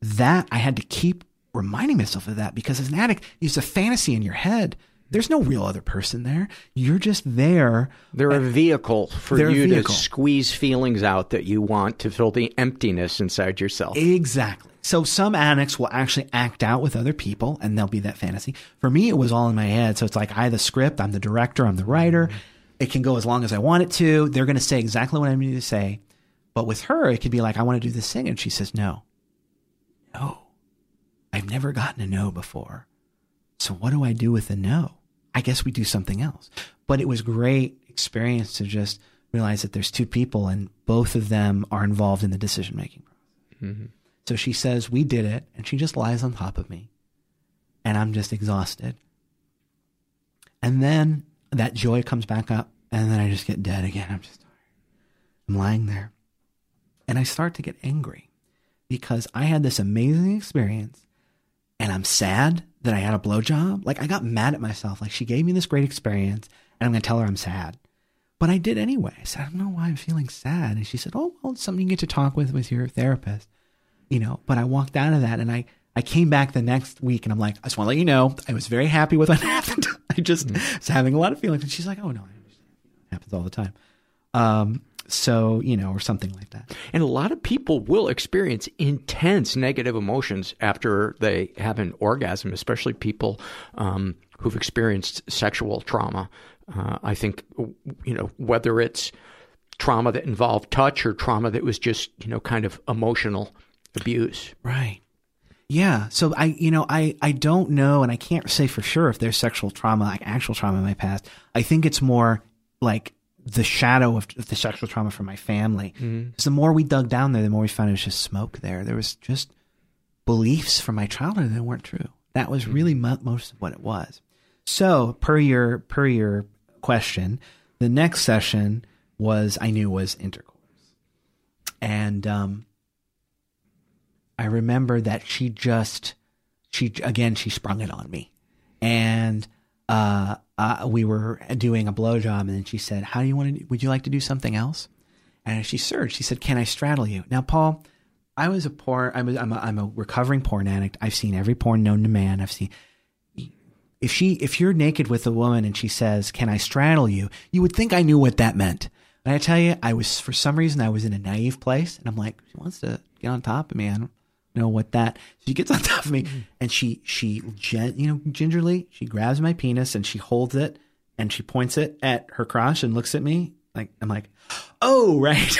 that I had to keep reminding myself of that because as an addict, it's a fantasy in your head. There's no real other person there. You're just there. They're a vehicle for you vehicle. to squeeze feelings out that you want to fill the emptiness inside yourself. Exactly. So some addicts will actually act out with other people and they'll be that fantasy. For me, it was all in my head. So it's like I the script, I'm the director, I'm the writer. Mm-hmm. It can go as long as I want it to. They're going to say exactly what I need to say. But with her, it could be like, I want to do this thing. And she says, no. No. I've never gotten a no before. So what do I do with a no? I guess we do something else. But it was great experience to just realize that there's two people and both of them are involved in the decision making process. Mm-hmm. So she says, we did it. And she just lies on top of me. And I'm just exhausted. And then that joy comes back up and then I just get dead again. I'm just tired. I'm lying there. And I start to get angry because I had this amazing experience and I'm sad that I had a blowjob. Like I got mad at myself. Like she gave me this great experience and I'm going to tell her I'm sad. But I did anyway. I said, I don't know why I'm feeling sad. And she said, Oh, well, it's something you get to talk with with your therapist. You know, but I walked out of that and I, I came back the next week and I'm like, I just want to let you know, I was very happy with what [laughs] happened. I just mm-hmm. was having a lot of feelings. And she's like, oh no, I understand. It happens all the time. Um, so, you know, or something like that. And a lot of people will experience intense negative emotions after they have an orgasm, especially people um, who've experienced sexual trauma. Uh, I think, you know, whether it's trauma that involved touch or trauma that was just, you know, kind of emotional abuse. Right. Yeah. So I, you know, I, I don't know, and I can't say for sure if there's sexual trauma, like actual trauma in my past. I think it's more like the shadow of the sexual trauma from my family. Mm-hmm. Because the more we dug down there, the more we found it was just smoke there. There was just beliefs from my childhood that weren't true. That was Mm-hmm. really mo- most of what it was. So per your per your question, the next session was I knew was intercourse, and um, I remember that she just she again she sprung it on me, and uh, uh, we were doing a blowjob, and then she said, "How do you want to? Would you like to do something else?" And she surged. She said, "Can I straddle you?" Now, Paul, I was a porn. I'm a, I'm a, I'm a recovering porn addict. I've seen every porn known to man. I've seen. If she, if you're naked with a woman and she says, "Can I straddle you?" You would think I knew what that meant. And I tell you, I was for some reason I was in a naive place, and I'm like, she wants to get on top of me. I don't know what that. She gets on [laughs] top of me, and she she gen, you know gingerly she grabs my penis and she holds it and she points it at her crotch and looks at me like I'm like, [gasps] oh right.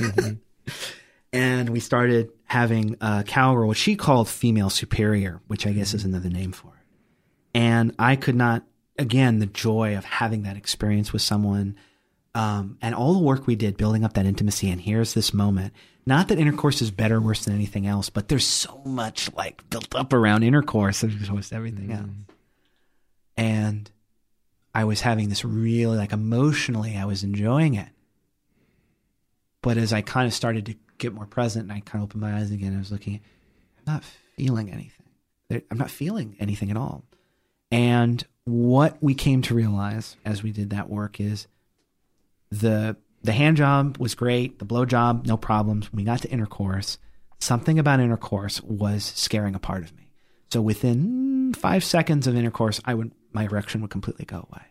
[laughs] and we started having uh, cowgirl, what she called female superior, which I guess is another name for it. And I could not, again, the joy of having that experience with someone um, and all the work we did building up that intimacy. And here's this moment. Not that intercourse is better or worse than anything else, but there's so much like built up around intercourse opposed to everything mm-hmm. else. And I was having this really like emotionally, I was enjoying it. But as I kind of started to get more present and I kind of opened my eyes again, I was looking, I'm not feeling anything. I'm not feeling anything at all. And what we came to realize as we did that work is the the hand job was great, the blow job, no problems. When we got to intercourse, something about intercourse was scaring a part of me. So within five seconds of intercourse, I would my erection would completely go away.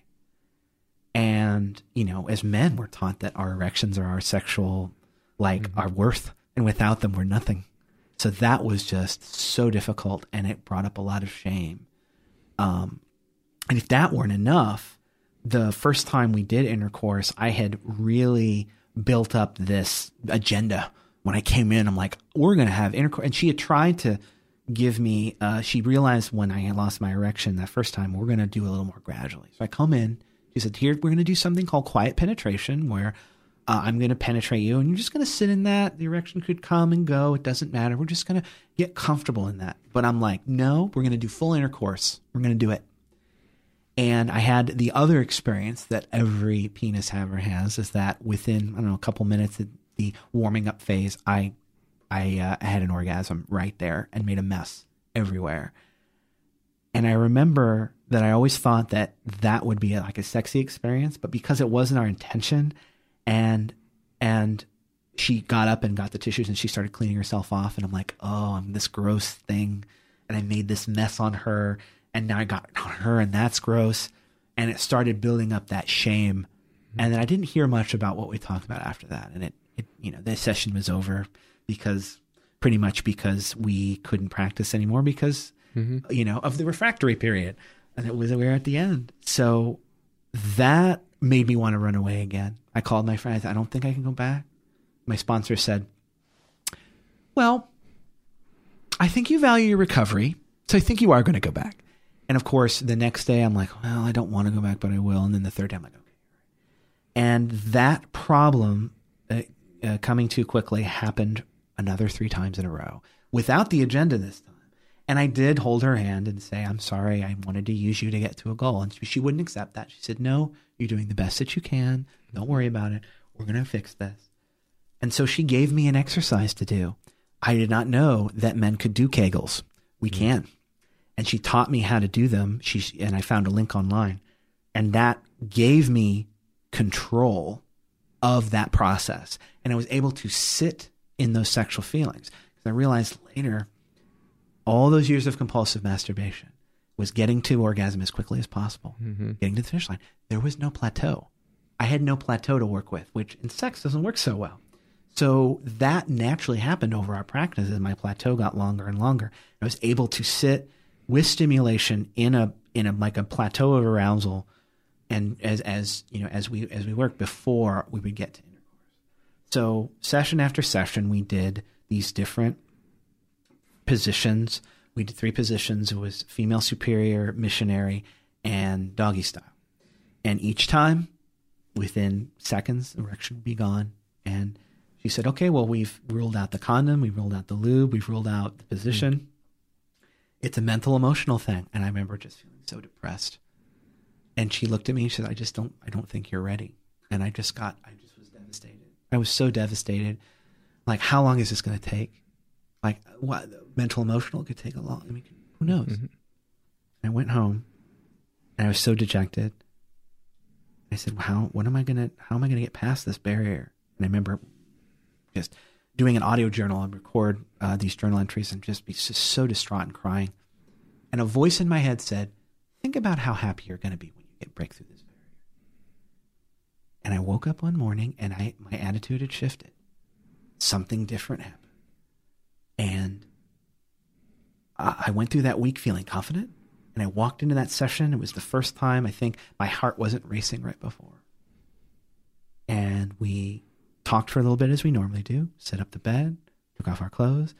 And, you know, as men, we're taught that our erections are our sexual, like, our worth. And without them, we're nothing. So that was just so difficult. And it brought up a lot of shame. Um, and if that weren't enough, the first time we did intercourse, I had really built up this agenda. When I came in, I'm like, we're going to have intercourse. And she had tried to give me, uh, she realized when I had lost my erection that first time, we're going to do a little more gradually. So I come in, she said, here, we're going to do something called quiet penetration where uh, I'm going to penetrate you and you're just going to sit in that. The erection could come and go. It doesn't matter. We're just going to get comfortable in that. But I'm like, no, we're going to do full intercourse. We're going to do it. And I had the other experience that every penis haver has is that within, I don't know, a couple minutes of the warming up phase, I, I uh, had an orgasm right there and made a mess everywhere. And I remember that I always thought that that would be like a sexy experience, but because it wasn't our intention and, and she got up and got the tissues and she started cleaning herself off. And I'm like, oh, I'm this gross thing. And I made this mess on her and now I got on her, and that's gross. And it started building up that shame. Mm-hmm. And then I didn't hear much about what we talked about after that. And it, it you know, the session was over because pretty much because we couldn't practice anymore because, mm-hmm. you know, of the refractory period. And it was, we were at the end. So that made me want to run away again. I called my friend. I, said, I don't think I can go back. My sponsor said, well, I think you value your recovery. So I think you are going to go back. And of course, the next day I'm like, well, I don't want to go back, but I will. And then the third day I'm like, okay. And that problem uh, uh, coming too quickly happened another three times in a row without the agenda this time. And I did hold her hand and say, I'm sorry, I wanted to use you to get to a goal. And she, she wouldn't accept that. She said, No, you're doing the best that you can. Don't worry about it. We're going to fix this. And so she gave me an exercise to do. I did not know that men could do Kegels. We can and she taught me how to do them. She and I found a link online, and that gave me control of that process, and I was able to sit in those sexual feelings. Because I realized later, all those years of compulsive masturbation was getting to orgasm as quickly as possible, mm-hmm. getting to the finish line. There was no plateau. I had no plateau to work with, which in sex doesn't work so well. So that naturally happened over our practice as my plateau got longer and longer. I was able to sit with stimulation in a in a like a plateau of arousal and as as you know as we as we worked before we would get to intercourse. So session after session we did these different positions. We did three positions. It was female superior, missionary, and doggy style. And each time, within seconds, the erection would be gone. And she said, okay, well, we've ruled out the condom, we've ruled out the lube, we've ruled out the position. It's a mental emotional thing. And I remember just feeling so depressed. And she looked at me and she said, I just don't, I don't think you're ready. And I just got, I just was devastated. I was so devastated. Like, how long is this going to take? Like, what mental emotional could take a long, I mean, who knows? Mm-hmm. I went home and I was so dejected. I said, "How? What am I gonna? How am I gonna get past this barrier?" And I remember just doing an audio journal and record uh, these journal entries and just be just so distraught and crying. And a voice in my head said, "Think about how happy you're gonna be when you get break through this barrier." And I woke up one morning and I my attitude had shifted. Something different happened, and I went through that week feeling confident and I walked into that session. It was the first time I think my heart wasn't racing right before. And we talked for a little bit as we normally do, set up the bed, took off our clothes,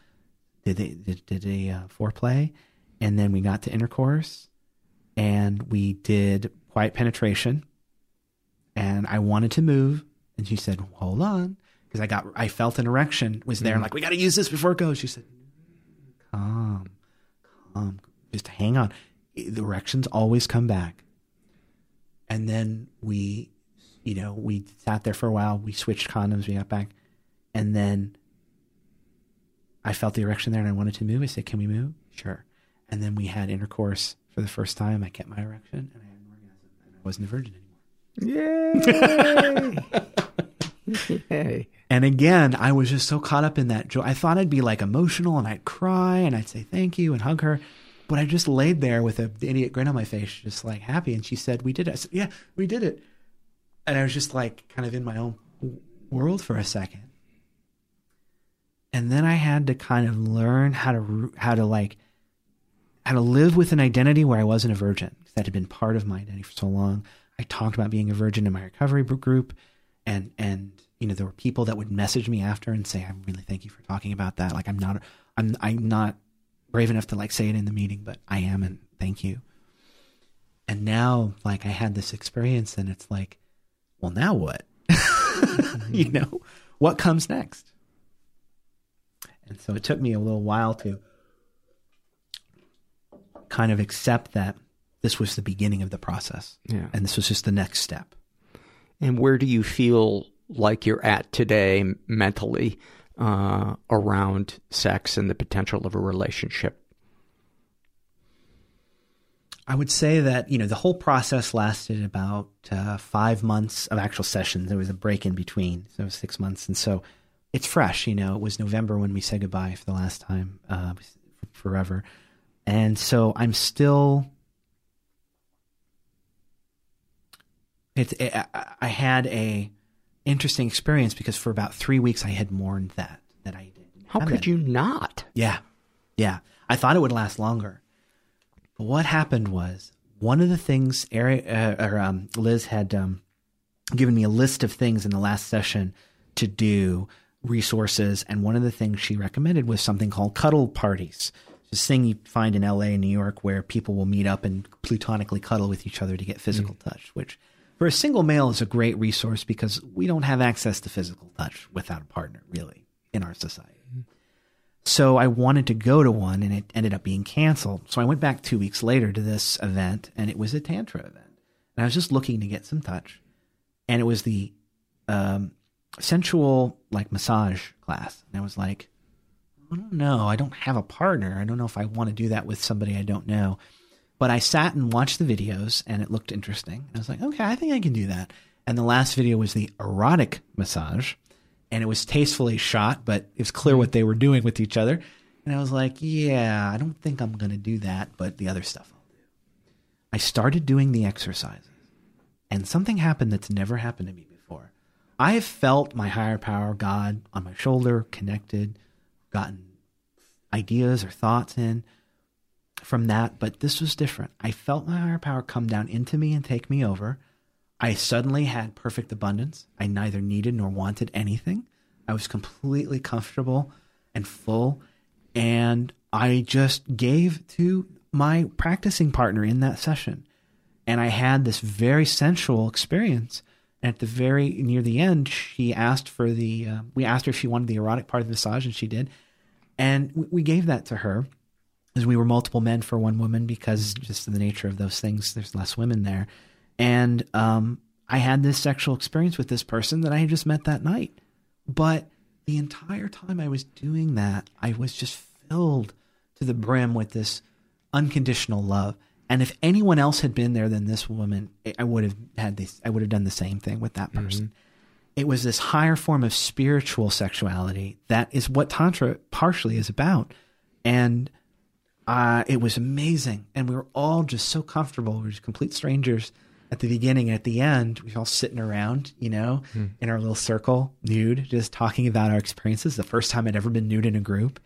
did a, did, did a uh, foreplay, and then we got to intercourse and we did quiet penetration. And I wanted to move. And she said, hold on. Because I got, I felt an erection was there. Mm-hmm. I'm like, we got to use this before it goes. She said, calm, calm, just hang on the erections always come back. And then we, you know, we sat there for a while. We switched condoms. We got back, and then I felt the erection there, and I wanted to move. I said, "Can we move?" Sure. And then we had intercourse for the first time. I kept my erection, and I had an orgasm, and I wasn't a virgin anymore. Yay! [laughs] Yay! And again, I was just so caught up in that joy. I thought I'd be like emotional, and I'd cry, and I'd say thank you, and hug her. But I just laid there with a the idiot grin on my face, just like happy. And she said, "We did it." I said, "Yeah, we did it." And I was just like kind of in my own world for a second. And then I had to kind of learn how to how to like how to live with an identity where I wasn't a virgin. That had been part of my identity for so long. I talked about being a virgin in my recovery group, and and you know there were people that would message me after and say, "I really thank you for talking about that." Like I'm not I'm I'm not brave enough to like say it in the meeting, but I am, and thank you. And now, like, I had this experience, and it's like, well, now what? [laughs] you know, what comes next? And so it took me a little while to kind of accept that this was the beginning of the process. Yeah. And this was just the next step. And where do you feel like you're at today mentally uh, around sex and the potential of a relationship? I would say that you know the whole process lasted about uh, five months of actual sessions. There was a break in between, so six months, and so it's fresh. You know, it was November when we said goodbye for the last time, uh, forever, and so I'm still. It's it, I had a interesting experience because for about three weeks I had mourned that that I did. How could you not? Yeah, yeah. I thought it would last longer, but what happened was one of the things Eric, uh, or um, Liz had um, given me a list of things in the last session to do, resources, and one of the things she recommended was something called cuddle parties. This thing you find in LA and New York where people will meet up and platonically cuddle with each other to get physical mm. touch, which for a single male is a great resource because we don't have access to physical touch without a partner, really, in our society. So I wanted to go to one and it ended up being canceled. So I went back two weeks later to this event and it was a Tantra event. And I was just looking to get some touch. And it was the um, sensual, like, massage class. And I was like, I don't know. I don't have a partner. I don't know if I want to do that with somebody I don't know. But I sat and watched the videos and it looked interesting. I was like, okay, I think I can do that. And the last video was the erotic massage and it was tastefully shot, but it was clear what they were doing with each other. And I was like, yeah, I don't think I'm going to do that, but the other stuff I'll do. I started doing the exercises, and something happened that's never happened to me before. I have felt my higher power, God, on my shoulder, connected, gotten ideas or thoughts in from that, but this was different. I felt my higher power come down into me and take me over. I suddenly had perfect abundance. I neither needed nor wanted anything. I was completely comfortable and full. And I just gave to my practicing partner in that session. And I had this very sensual experience. And at the very near the end, she asked for the, uh, we asked her if she wanted the erotic part of the massage, and she did. And we, we gave that to her as we were multiple men for one woman because just the nature of those things, there's less women there. And um, I had this sexual experience with this person that I had just met that night. But the entire time I was doing that, I was just filled to the brim with this unconditional love. And if anyone else had been there than this woman, I would have had this. I would have done the same thing with that person. Mm-hmm. It was this higher form of spiritual sexuality that is what tantra partially is about, and uh, it was amazing. And we were all just so comfortable. We were just complete strangers at the beginning and at the end. we are all sitting around, you know, mm. in our little circle, nude, just talking about our experiences. The first time I'd ever been nude in a group.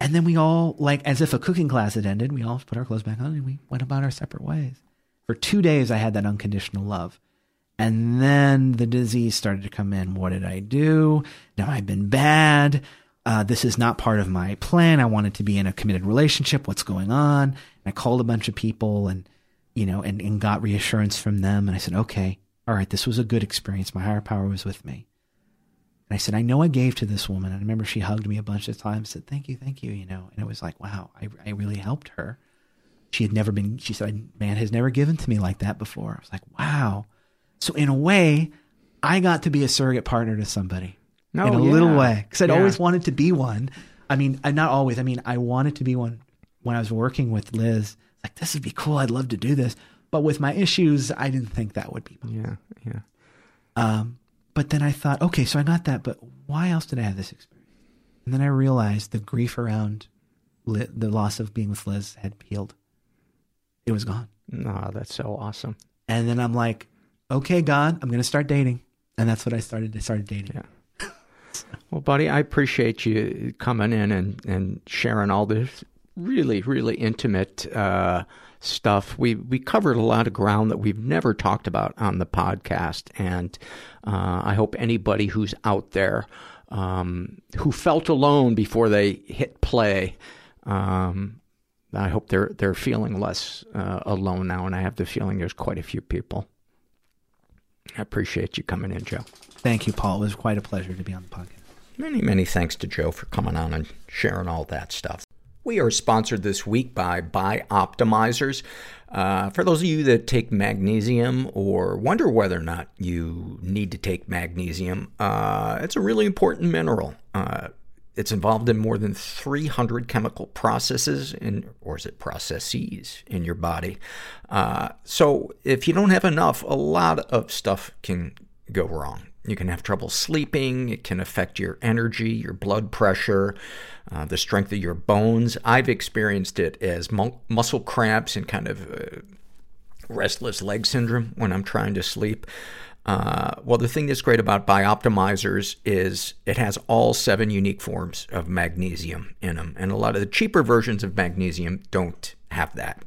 And then we all, like, as if a cooking class had ended, we all put our clothes back on and we went about our separate ways. For two days, I had that unconditional love. And then the disease started to come in. What did I do? Now I've been bad. Uh, this is not part of my plan. I wanted to be in a committed relationship. What's going on? And I called a bunch of people and, you know, and, and got reassurance from them. And I said, okay, all right, this was a good experience. My higher power was with me. And I said, I know I gave to this woman. And I remember she hugged me a bunch of times, said, thank you, thank you, you know. And it was like, wow, I, I really helped her. She had never been, she said, man has never given to me like that before. I was like, wow. So in a way, I got to be a surrogate partner to somebody no, in a yeah. little way because I'd Yeah. always wanted to be one. I mean, not always. I mean, I wanted to be one when I was working with Liz. Like, this would be cool. I'd love to do this. But with my issues, I didn't think that would be. Possible. Yeah, yeah. Um, but then I thought, okay, so I got that, but why else did I have this experience? And then I realized the grief around Li- the loss of being with Liz had healed. It was gone. No, that's so awesome. And then I'm like, okay, God, I'm going to start dating. And that's what I started. I started dating. Yeah. [laughs] Well, buddy, I appreciate you coming in and, and sharing all this really, really intimate uh, stuff. We we covered a lot of ground that we've never talked about on the podcast, and uh, I hope anybody who's out there um, who felt alone before they hit play. Um, I hope they're they're feeling less uh, alone now, and I have the feeling there's quite a few people. I appreciate you coming in, Joe. Thank you, Paul. It was quite a pleasure to be on the podcast. Many, many thanks to Joe for coming on and sharing all that stuff. We are sponsored this week by Bioptimizers. Uh, for those of you that take magnesium or wonder whether or not you need to take magnesium, uh, it's a really important mineral. Uh, it's involved in more than 300 chemical processes, in, or is it processes, in your body. Uh, so if you don't have enough, a lot of stuff can go wrong. You can have trouble sleeping. It can affect your energy, your blood pressure, uh, the strength of your bones. I've experienced it as mu- muscle cramps and kind of uh, restless leg syndrome when I'm trying to sleep. Uh, well, the thing that's great about Bioptimizers is it has all seven unique forms of magnesium in them. And a lot of the cheaper versions of magnesium don't have that.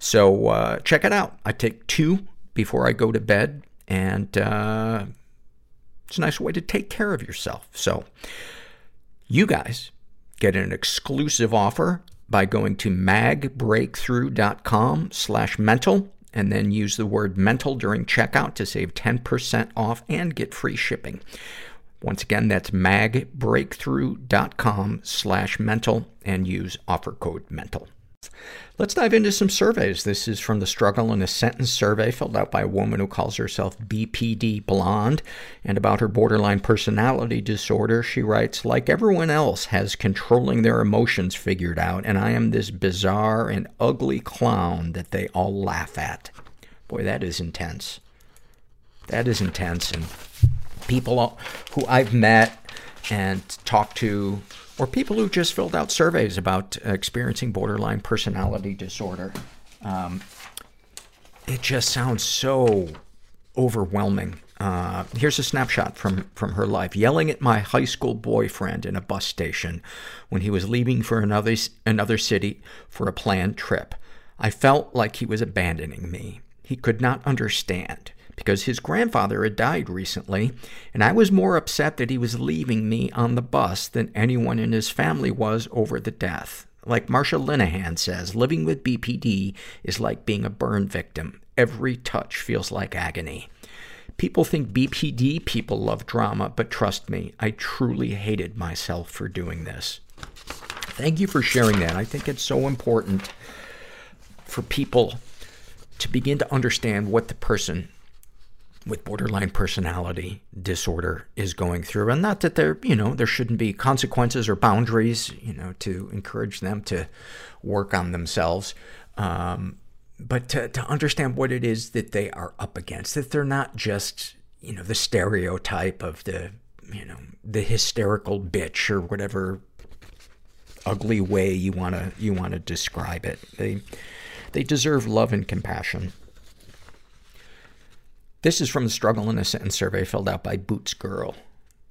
So uh, check it out. I take two before I go to bed, and uh, it's a nice way to take care of yourself. So you guys get an exclusive offer by going to magbreakthrough.com slash mental and then use the word mental during checkout to save 10% off and get free shipping. Once again, that's magbreakthrough.com slash mental and use offer code mental. Let's dive into some surveys. This is from the Struggle in a Sentence survey filled out by a woman who calls herself BPD Blonde. And about her borderline personality disorder, she writes, Like everyone else has controlling their emotions figured out, and I am this bizarre and ugly clown that they all laugh at. Boy, that is intense. That is intense. And people who I've met and talked to or people who just filled out surveys about experiencing borderline personality disorder. Um, it just sounds so overwhelming. Uh, here's a snapshot from, from her life. Yelling at my high school boyfriend in a bus station when he was leaving for another, another city for a planned trip. I felt like he was abandoning me. He could not understand because his grandfather had died recently, and I was more upset that he was leaving me on the bus than anyone in his family was over the death. Like Marsha Linehan says, living with BPD is like being a burn victim. Every touch feels like agony. People think BPD people love drama, but trust me, I truly hated myself for doing this. Thank you for sharing that. I think it's so important for people to begin to understand what the person with borderline personality disorder is going through. And not that there, you know, there shouldn't be consequences or boundaries, you know, to encourage them to work on themselves. Um, but to, to understand what it is that they are up against, that they're not just, you know, the stereotype of the, you know, the hysterical bitch or whatever ugly way you want to, you want to describe it. They, they deserve love and compassion. This is from the Struggle in a Sentence survey filled out by Boots Girl.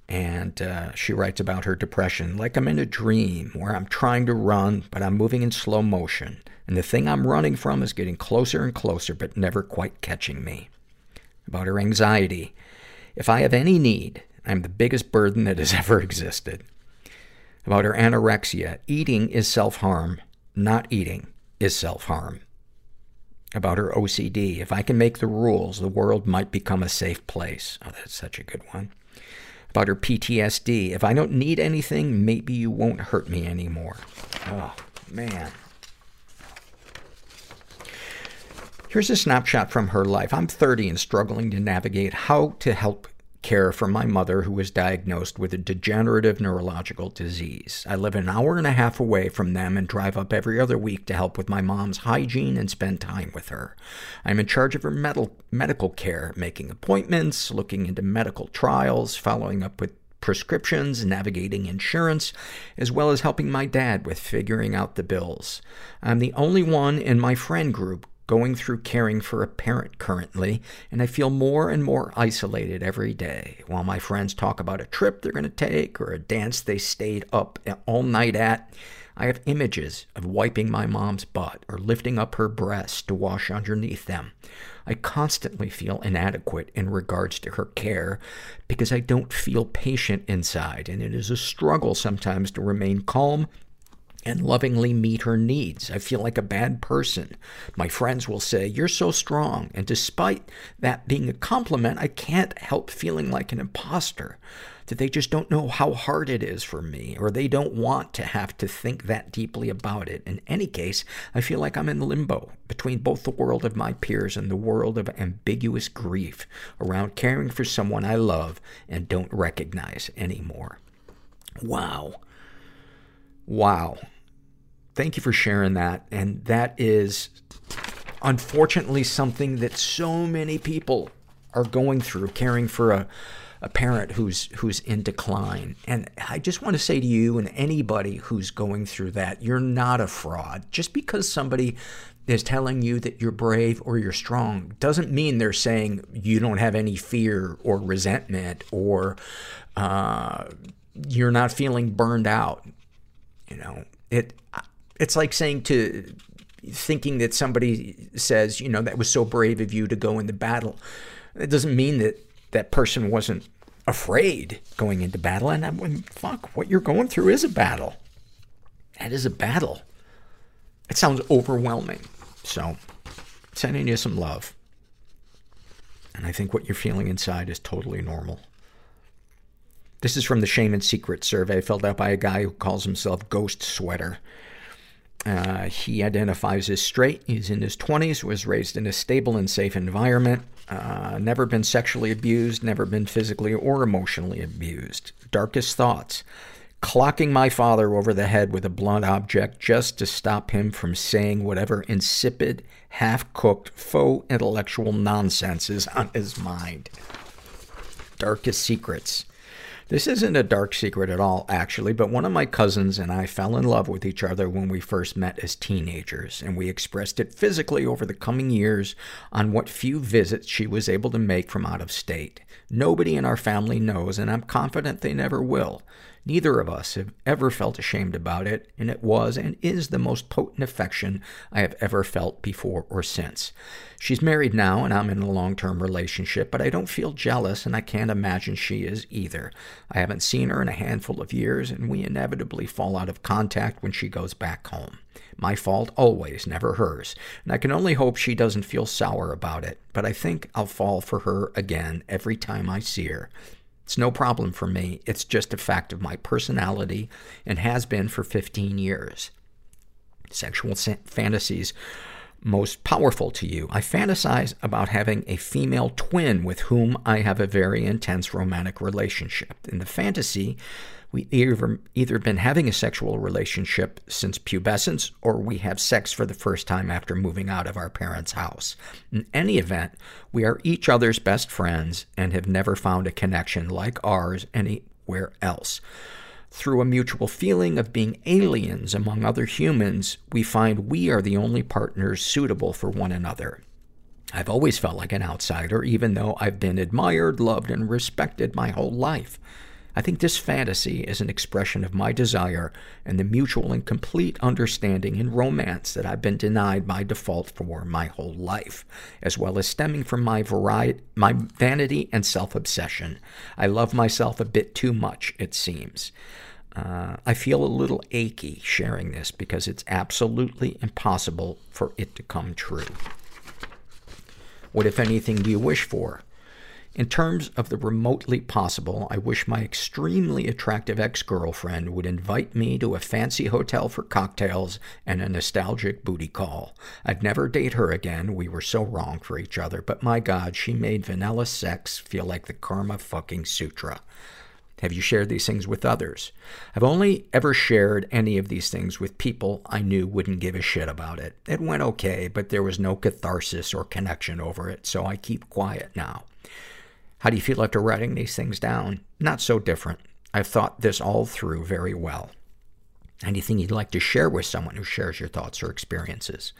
And uh, she writes about her depression. Like I'm in a dream where I'm trying to run, but I'm moving in slow motion. And the thing I'm running from is getting closer and closer, but never quite catching me. About her anxiety. If I have any need, I'm the biggest burden that has [laughs] ever existed. About her anorexia. Eating is self-harm. Not eating is self-harm about her OCD. If I can make the rules, the world might become a safe place. Oh, that's such a good one. About her PTSD. If I don't need anything, maybe you won't hurt me anymore. Oh, man. Here's a snapshot from her life. I'm 30 and struggling to navigate how to help care for my mother who was diagnosed with a degenerative neurological disease. I live an hour and a half away from them and drive up every other week to help with my mom's hygiene and spend time with her. I'm in charge of her medical, medical care, making appointments, looking into medical trials, following up with prescriptions, navigating insurance, as well as helping my dad with figuring out the bills. I'm the only one in my friend group going through caring for a parent currently, and I feel more and more isolated every day. While my friends talk about a trip they're going to take or a dance they stayed up all night at, I have images of wiping my mom's butt or lifting up her breasts to wash underneath them. I constantly feel inadequate in regards to her care because I don't feel patient inside, and it is a struggle sometimes to remain calm and lovingly meet her needs. I feel like a bad person. My friends will say, you're so strong. And despite that being a compliment, I can't help feeling like an imposter. That they just don't know how hard it is for me, or they don't want to have to think that deeply about it. In any case, I feel like I'm in limbo between both the world of my peers and the world of ambiguous grief around caring for someone I love and don't recognize anymore. Wow. Wow thank you for sharing that. And that is unfortunately something that so many people are going through, caring for a, a parent who's, who's in decline. And I just want to say to you and anybody who's going through that, you're not a fraud. Just because somebody is telling you that you're brave or you're strong doesn't mean they're saying you don't have any fear or resentment or uh, you're not feeling burned out. You know, it, it's like saying to, thinking that somebody says, you know, that was so brave of you to go into battle. It doesn't mean that that person wasn't afraid going into battle. And I went, fuck, what you're going through is a battle. That is a battle. It sounds overwhelming. So, sending you some love. And I think what you're feeling inside is totally normal. This is from the Shame and Secret survey filled out by a guy who calls himself Ghost Sweater. Uh, he identifies as straight. He's in his 20s, was raised in a stable and safe environment, uh, never been sexually abused, never been physically or emotionally abused. Darkest thoughts. Clocking my father over the head with a blunt object just to stop him from saying whatever insipid, half-cooked, faux intellectual nonsense is on his mind. Darkest secrets This isn't a dark secret at all, actually, but one of my cousins and I fell in love with each other when we first met as teenagers, and we expressed it physically over the coming years on what few visits she was able to make from out of state. Nobody in our family knows, and I'm confident they never will. Neither of us have ever felt ashamed about it, and it was and is the most potent affection I have ever felt before or since. She's married now, and I'm in a long-term relationship, but I don't feel jealous, and I can't imagine she is either. I haven't seen her in a handful of years, and we inevitably fall out of contact when she goes back home. My fault always, never hers. And I can only hope she doesn't feel sour about it, but I think I'll fall for her again every time I see her. It's no problem for me. It's just a fact of my personality and has been for 15 years. Sexual fantasies most powerful to you. I fantasize about having a female twin with whom I have a very intense romantic relationship. In the fantasy, we either, either been having a sexual relationship since pubescence or we have sex for the first time after moving out of our parents' house. In any event, we are each other's best friends and have never found a connection like ours anywhere else. Through a mutual feeling of being aliens among other humans, we find we are the only partners suitable for one another. I've always felt like an outsider, even though I've been admired, loved, and respected my whole life. I think this fantasy is an expression of my desire and the mutual and complete understanding and romance that I've been denied by default for my whole life, as well as stemming from my variety, my vanity and self-obsession. I love myself a bit too much, it seems. Uh, I feel a little achy sharing this because it's absolutely impossible for it to come true. What, if anything, do you wish for? In terms of the remotely possible, I wish my extremely attractive ex-girlfriend would invite me to a fancy hotel for cocktails and a nostalgic booty call. I'd never date her again. We were so wrong for each other. But my God, she made vanilla sex feel like the Karma fucking Sutra. Have you shared these things with others? I've only ever shared any of these things with people I knew wouldn't give a shit about it. It went okay, but there was no catharsis or connection over it, so I keep quiet now. How do you feel after writing these things down? Not so different. I've thought this all through very well. Anything you'd like to share with someone who shares your thoughts or experiences?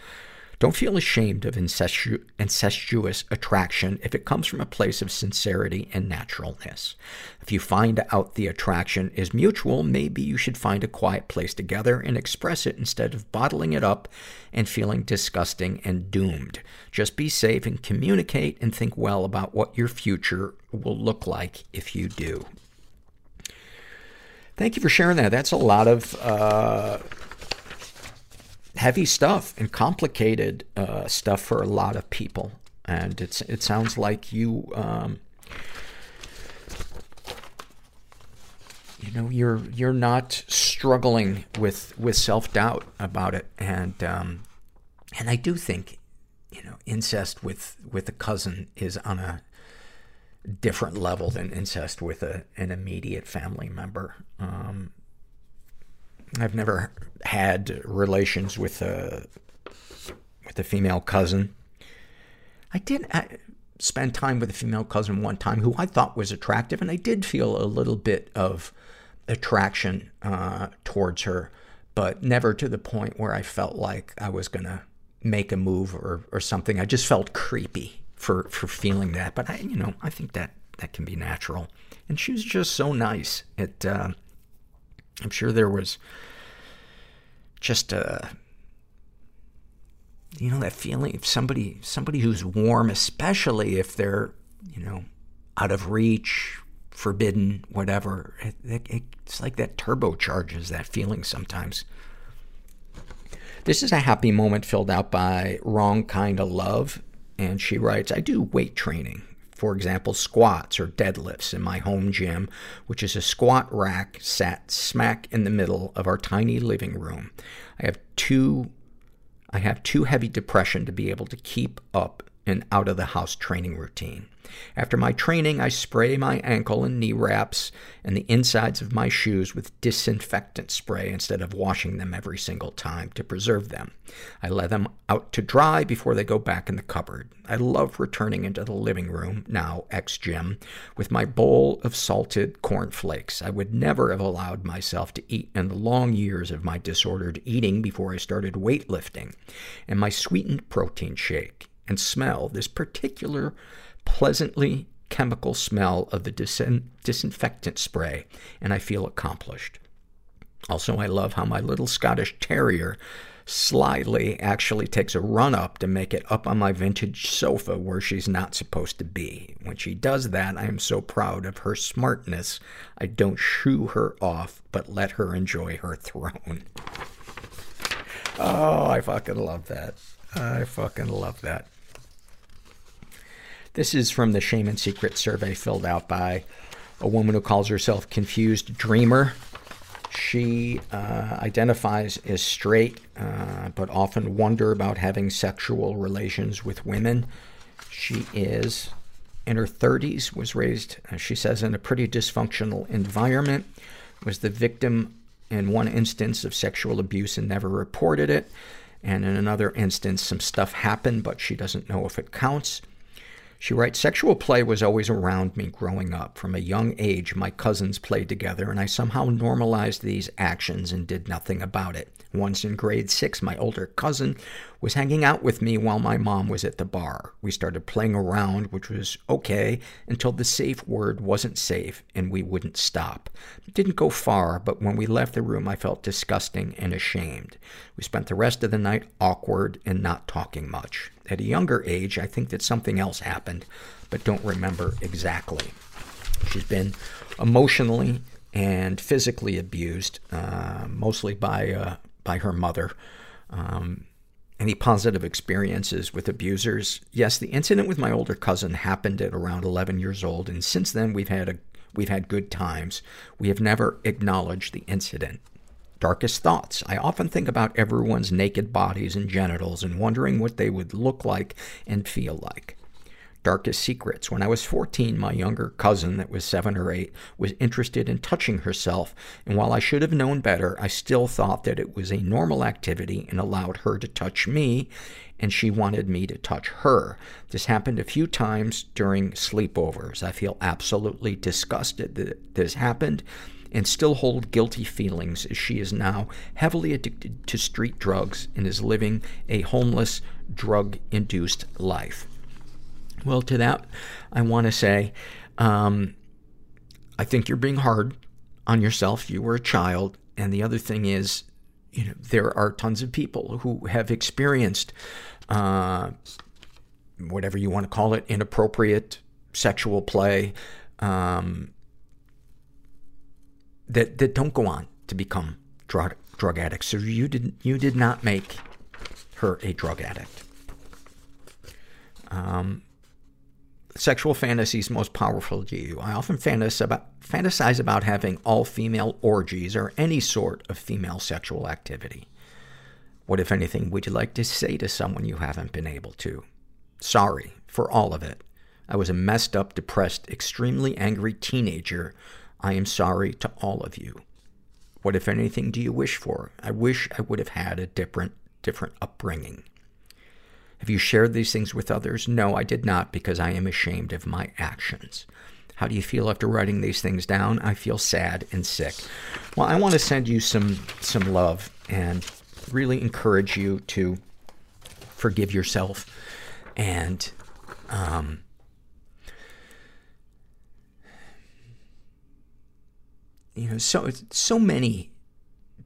Don't feel ashamed of incestu- incestuous attraction if it comes from a place of sincerity and naturalness. If you find out the attraction is mutual, maybe you should find a quiet place together and express it instead of bottling it up and feeling disgusting and doomed. Just be safe and communicate and think well about what your future will look like if you do. Thank you for sharing that. That's a lot of, uh, heavy stuff and complicated uh, stuff for a lot of people. And it's, it sounds like you, um, you know, you're, you're not struggling with, with self-doubt about it. And, um, and I do think, you know, incest with, with a cousin is on a different level than incest with a, an immediate family member. Um, I've never had relations with a, with a female cousin. I did spend time with a female cousin one time who I thought was attractive, and I did feel a little bit of attraction, uh, towards her, but never to the point where I felt like I was gonna make a move or, or something. I just felt creepy for, for feeling that. But I, you know, I think that, that can be natural. And she was just so nice. It, uh, I'm sure there was just a, you know, that feeling of somebody, somebody who's warm, especially if they're, you know, out of reach, forbidden, whatever. It, it, it's like that turbocharges that feeling sometimes. This is a happy moment filled out by Wrong Kind of Love. And she writes, I do weight training. For example, squats or deadlifts in my home gym, which is a squat rack sat smack in the middle of our tiny living room. I have too, I have too heavy depression to be able to keep up an out of the house training routine. After my training, I spray my ankle and knee wraps and the insides of my shoes with disinfectant spray instead of washing them every single time to preserve them. I let them out to dry before they go back in the cupboard. I love returning into the living room, now ex-gym, with my bowl of salted cornflakes. I would never have allowed myself to eat in the long years of my disordered eating before I started weightlifting. And my sweetened protein shake and smell this particular pleasantly chemical smell of the disin- disinfectant spray, and I feel accomplished. Also, I love how my little Scottish terrier slyly actually takes a run up to make it up on my vintage sofa where she's not supposed to be. When she does that, I am so proud of her smartness. I don't shoo her off, but let her enjoy her throne. [laughs] Oh, I fucking love that. I fucking love that. This is from the Shame and Secret survey filled out by a woman who calls herself Confused Dreamer. She uh, identifies as straight, uh, but often wonder about having sexual relations with women. She is in her 30s, was raised, she says, in a pretty dysfunctional environment, was the victim in one instance of sexual abuse and never reported it. And in another instance, some stuff happened, but she doesn't know if it counts. She writes, Sexual play was always around me growing up. From a young age, my cousins played together, and I somehow normalized these actions and did nothing about it. Once in grade six, my older cousin was hanging out with me while my mom was at the bar. We started playing around, which was okay, until the safe word wasn't safe and we wouldn't stop. It didn't go far, but when we left the room, I felt disgusting and ashamed. We spent the rest of the night awkward and not talking much. At a younger age, I think that something else happened, but don't remember exactly. She's been emotionally and physically abused, uh, mostly by, uh, by her mother. Um, any positive experiences with abusers? Yes, the incident with my older cousin happened at around 11 years old, and since then we've had a, we've had good times. We have never acknowledged the incident. Darkest thoughts. I often think about everyone's naked bodies and genitals and wondering what they would look like and feel like. Darkest secrets. When I was 14, my younger cousin, that was seven or eight, was interested in touching herself, and while I should have known better, I still thought that it was a normal activity and allowed her to touch me, and she wanted me to touch her. This happened a few times during sleepovers. I feel absolutely disgusted that this happened and still hold guilty feelings as she is now heavily addicted to street drugs and is living a homeless, drug-induced life. Well, to that, I want to say, um, I think you're being hard on yourself. You were a child. And the other thing is, you know, there are tons of people who have experienced, uh, whatever you want to call it, inappropriate sexual play, um, that, that don't go on to become drug, drug addicts. So you did, you did not make her a drug addict. Um, sexual fantasies most powerful to you. I often fantasize about, fantasize about having all female orgies or any sort of female sexual activity. What, if anything, would you like to say to someone you haven't been able to? Sorry for all of it. I was a messed up, depressed, extremely angry teenager. I am sorry to all of you. What, if anything, do you wish for? I wish I would have had a different, different upbringing. Have you shared these things with others? No, I did not because I am ashamed of my actions. How do you feel after writing these things down? I feel sad and sick. Well, I want to send you some, some love and really encourage you to forgive yourself and, um, you know, so, so many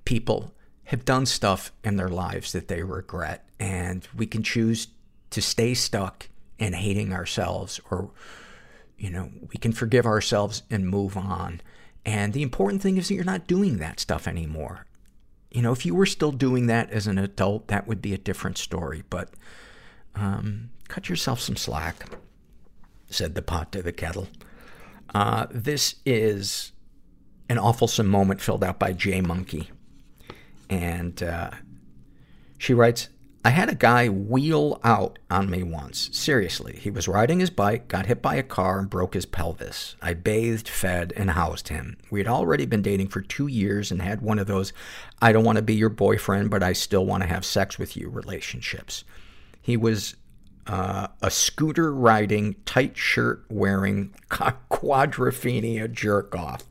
people have done stuff in their lives that they regret and we can choose to stay stuck in hating ourselves or, you know, we can forgive ourselves and move on. And the important thing is that you're not doing that stuff anymore. You know, if you were still doing that as an adult, that would be a different story, but, um, cut yourself some slack, said the pot to the kettle. Uh, this is an awfulsome moment filled out by Jay Monkey. And, uh, she writes, I had a guy wheel out on me once. Seriously. He was riding his bike, got hit by a car, and broke his pelvis. I bathed, fed, and housed him. We had already been dating for two years and had one of those, I don't want to be your boyfriend, but I still want to have sex with you relationships. He was uh, a scooter riding, tight shirt wearing, [laughs] Quadrophenia jerk off.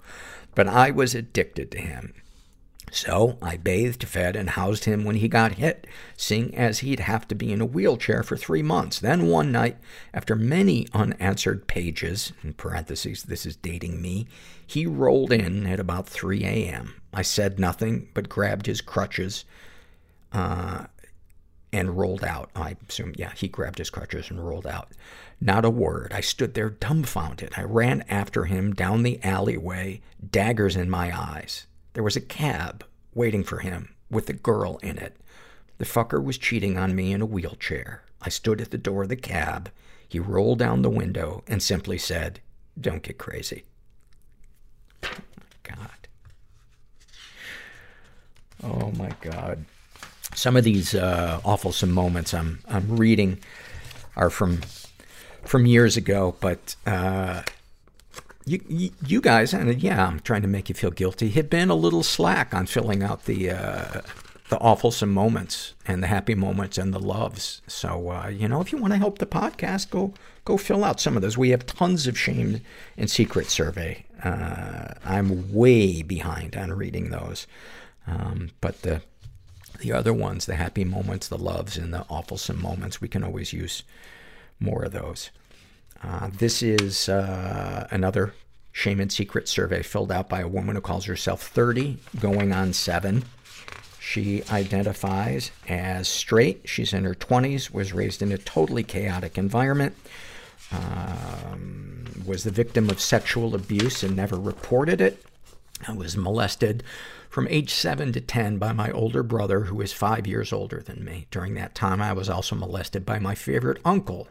But I was addicted to him. So I bathed, fed, and housed him when he got hit, seeing as he'd have to be in a wheelchair for three months. Then one night, after many unanswered pages, in parentheses, this is dating me, he rolled in at about 3 a.m. I said nothing, but grabbed his crutches, uh, and rolled out. I assume, yeah, he grabbed his crutches and rolled out. Not a word. I stood there dumbfounded. I ran after him down the alleyway, daggers in my eyes. There was a cab waiting for him with a girl in it. The fucker was cheating on me in a wheelchair. I stood at the door of the cab. He rolled down the window and simply said, don't get crazy. Oh my God. Oh my God. Some of these, uh, awful moments I'm, I'm reading are from, from years ago, but, uh, you, you, guys, and yeah, I'm trying to make you feel guilty, have been a little slack on filling out the, uh, the awful moments and the happy moments and the loves. So, uh, you know, if you want to help the podcast, go, go fill out some of those. We have tons of shame and secret survey. Uh, I'm way behind on reading those. Um, but the, the other ones, the happy moments, the loves, and the awful moments, we can always use more of those. Uh, this is uh, another shame and secret survey filled out by a woman who calls herself 30, going on 7. She identifies as straight. She's in her 20s, was raised in a totally chaotic environment, um, was the victim of sexual abuse and never reported it. I was molested from age 7 to 10 by my older brother, who is five years older than me. During that time, I was also molested by my favorite uncle.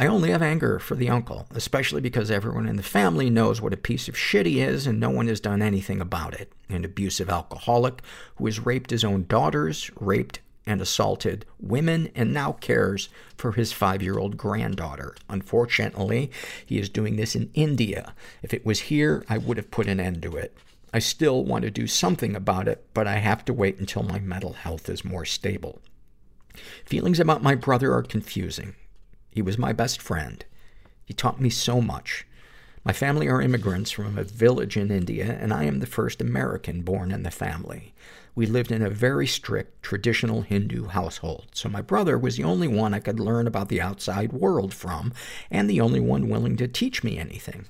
I only have anger for the uncle, especially because everyone in the family knows what a piece of shit he is and no one has done anything about it. An abusive alcoholic who has raped his own daughters, raped and assaulted women, and now cares for his five-year-old granddaughter. Unfortunately, he is doing this in India. If it was here, I would have put an end to it. I still want to do something about it, but I have to wait until my mental health is more stable. Feelings about my brother are confusing. He was my best friend. He taught me so much. My family are immigrants from a village in India, and I am the first American born in the family. We lived in a very strict, traditional Hindu household, so my brother was the only one I could learn about the outside world from, and the only one willing to teach me anything.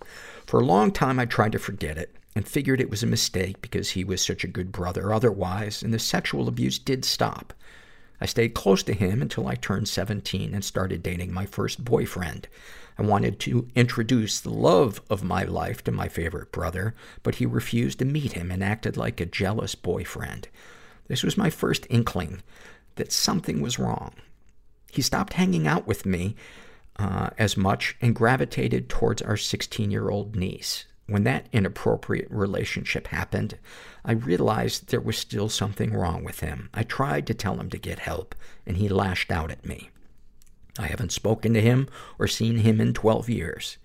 For a long time, I tried to forget it, and figured it was a mistake because he was such a good brother otherwise, and the sexual abuse did stop. I stayed close to him until I turned 17 and started dating my first boyfriend. I wanted to introduce the love of my life to my favorite brother, but he refused to meet him and acted like a jealous boyfriend. This was my first inkling that something was wrong. He stopped hanging out with me uh, as much and gravitated towards our 16 year old niece. When that inappropriate relationship happened, I realized there was still something wrong with him. I tried to tell him to get help, and he lashed out at me. I haven't spoken to him or seen him in 12 years.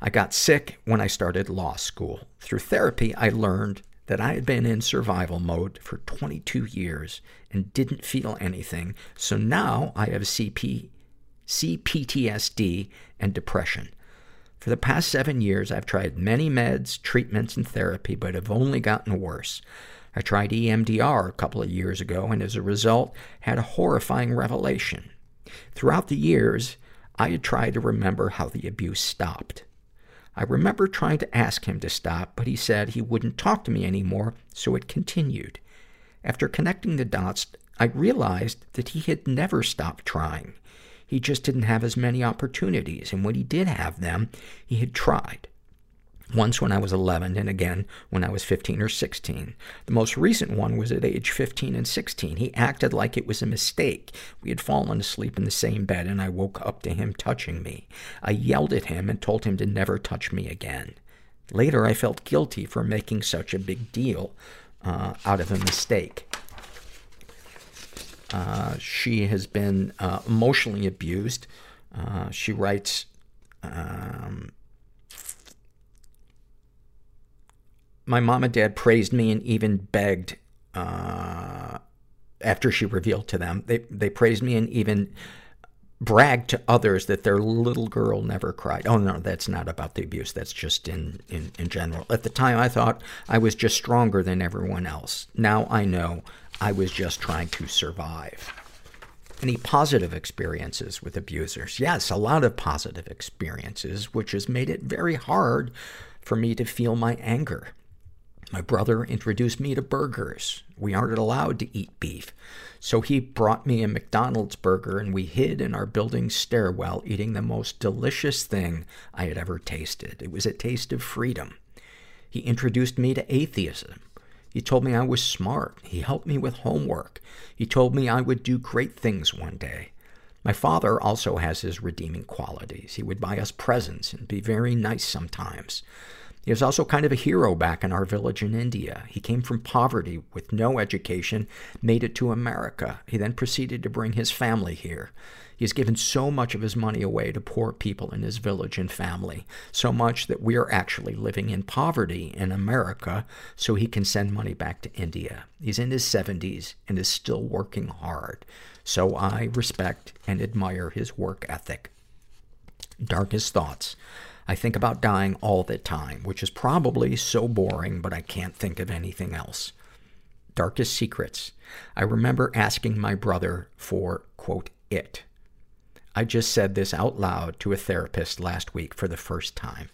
I got sick when I started law school. Through therapy, I learned that I had been in survival mode for 22 years and didn't feel anything. So now I have CP, CPTSD and depression. For the past seven years, I've tried many meds, treatments, and therapy, but have only gotten worse. I tried EMDR a couple of years ago, and as a result, had a horrifying revelation. Throughout the years, I had tried to remember how the abuse stopped. I remember trying to ask him to stop, but he said he wouldn't talk to me anymore, so it continued. After connecting the dots, I realized that he had never stopped trying. He just didn't have as many opportunities, and when he did have them, he had tried. Once when I was 11, and again when I was 15 or 16. The most recent one was at age 15 and 16. He acted like it was a mistake. We had fallen asleep in the same bed, and I woke up to him touching me. I yelled at him and told him to never touch me again. Later, I felt guilty for making such a big deal uh, out of a mistake. Uh, she has been uh, emotionally abused. Uh, she writes, um, my mom and dad praised me and even begged uh, after she revealed to them. They they praised me and even bragged to others that their little girl never cried. Oh no, that's not about the abuse. That's just in, in, in general. At the time, I thought I was just stronger than everyone else. Now I know I was just trying to survive. Any positive experiences with abusers? Yes, a lot of positive experiences, which has made it very hard for me to feel my anger. My brother introduced me to burgers. We aren't allowed to eat beef. So he brought me a McDonald's burger and we hid in our building's stairwell eating the most delicious thing I had ever tasted. It was a taste of freedom. He introduced me to atheism. He told me I was smart. He helped me with homework. He told me I would do great things one day. My father also has his redeeming qualities. He would buy us presents and be very nice sometimes. He was also kind of a hero back in our village in India. He came from poverty with no education, made it to America. He then proceeded to bring his family here. He's given so much of his money away to poor people in his village and family, so much that we are actually living in poverty in America so he can send money back to India. He's in his 70s and is still working hard. So I respect and admire his work ethic. Darkest thoughts. I think about dying all the time, which is probably so boring, but I can't think of anything else. Darkest secrets. I remember asking my brother for, quote, it. I just said this out loud to a therapist last week for the first time.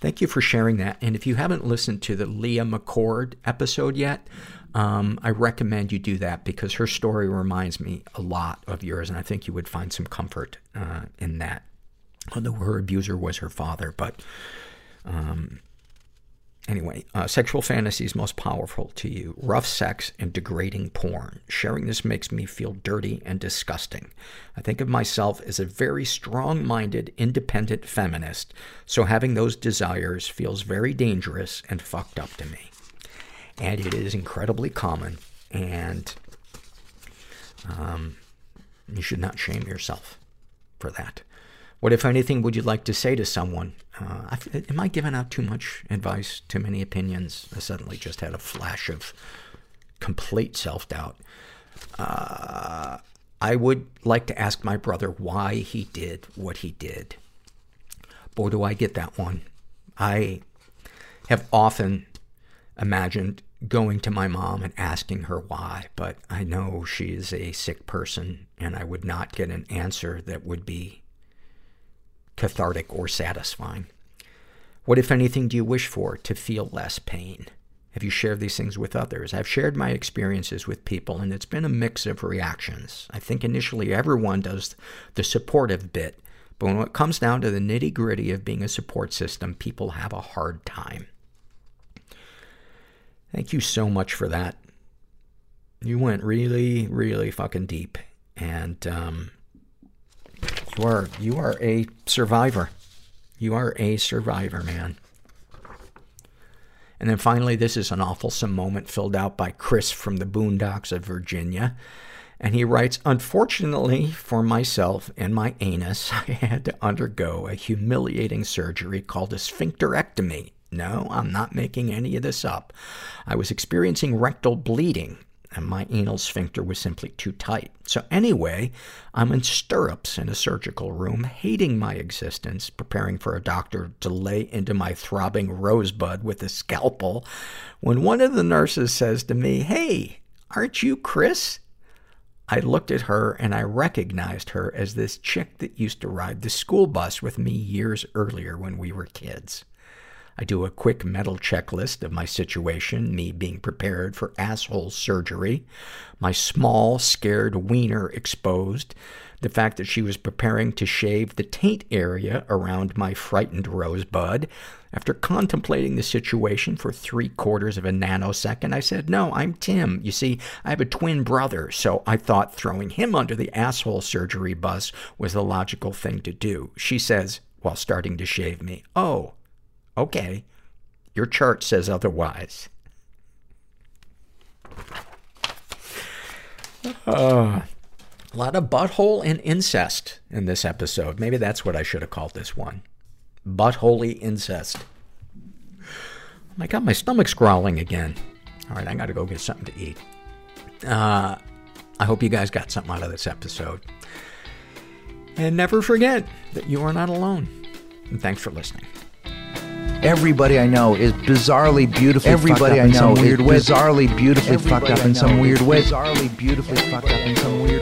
Thank you for sharing that. And if you haven't listened to the Leah McCord episode yet, um, I recommend you do that because her story reminds me a lot of yours, and I think you would find some comfort uh, in that although her abuser was her father. But um, anyway, uh, sexual fantasies most powerful to you. Rough sex and degrading porn. Sharing this makes me feel dirty and disgusting. I think of myself as a very strong-minded, independent feminist, so having those desires feels very dangerous and fucked up to me. And it is incredibly common, and um, you should not shame yourself for that. What, if anything, would you like to say to someone? Uh, am I giving out too much advice, too many opinions? I suddenly just had a flash of complete self-doubt. Uh, I would like to ask my brother why he did what he did. Boy, do I get that one. I have often imagined going to my mom and asking her why, but I know she is a sick person and I would not get an answer that would be cathartic or satisfying. What, if anything, do you wish for to feel less pain? Have you shared these things with others? I've shared my experiences with people, and it's been a mix of reactions. I think initially everyone does the supportive bit, but when it comes down to the nitty gritty of being a support system, people have a hard time. Thank you so much for that. You went really, really fucking deep. And, um, you are, you are a survivor. You are a survivor, man. And then finally, this is an awful moment filled out by Chris from the boondocks of Virginia. And he writes, Unfortunately for myself and my anus, [laughs] I had to undergo a humiliating surgery called a sphincterectomy. No, I'm not making any of this up. I was experiencing rectal bleeding and my anal sphincter was simply too tight. So anyway, I'm in stirrups in a surgical room, hating my existence, preparing for a doctor to lay into my throbbing rosebud with a scalpel, when one of the nurses says to me, Hey, aren't you Chris? I looked at her and I recognized her as this chick that used to ride the school bus with me years earlier when we were kids. I do a quick mental checklist of my situation, me being prepared for asshole surgery, my small, scared wiener exposed, the fact that she was preparing to shave the taint area around my frightened rosebud. After contemplating the situation for three quarters of a nanosecond, I said, no, I'm Tim. You see, I have a twin brother, so I thought throwing him under the asshole surgery bus was the logical thing to do. She says, while starting to shave me, oh, Okay. Your chart says otherwise. Uh, a lot of butthole and incest in this episode. Maybe that's what I should have called this one. Buttholy incest. Oh my god, my stomach's growling again. All right, I gotta go get something to eat. Uh, I hope you guys got something out of this episode. And never forget that you are not alone. And thanks for listening. Everybody I know is bizarrely beautifully Everybody fucked up I in some know weird is way. bizarrely beautifully Everybody fucked up in some know weird way. Bizarrely beautifully fucked up in some weird way.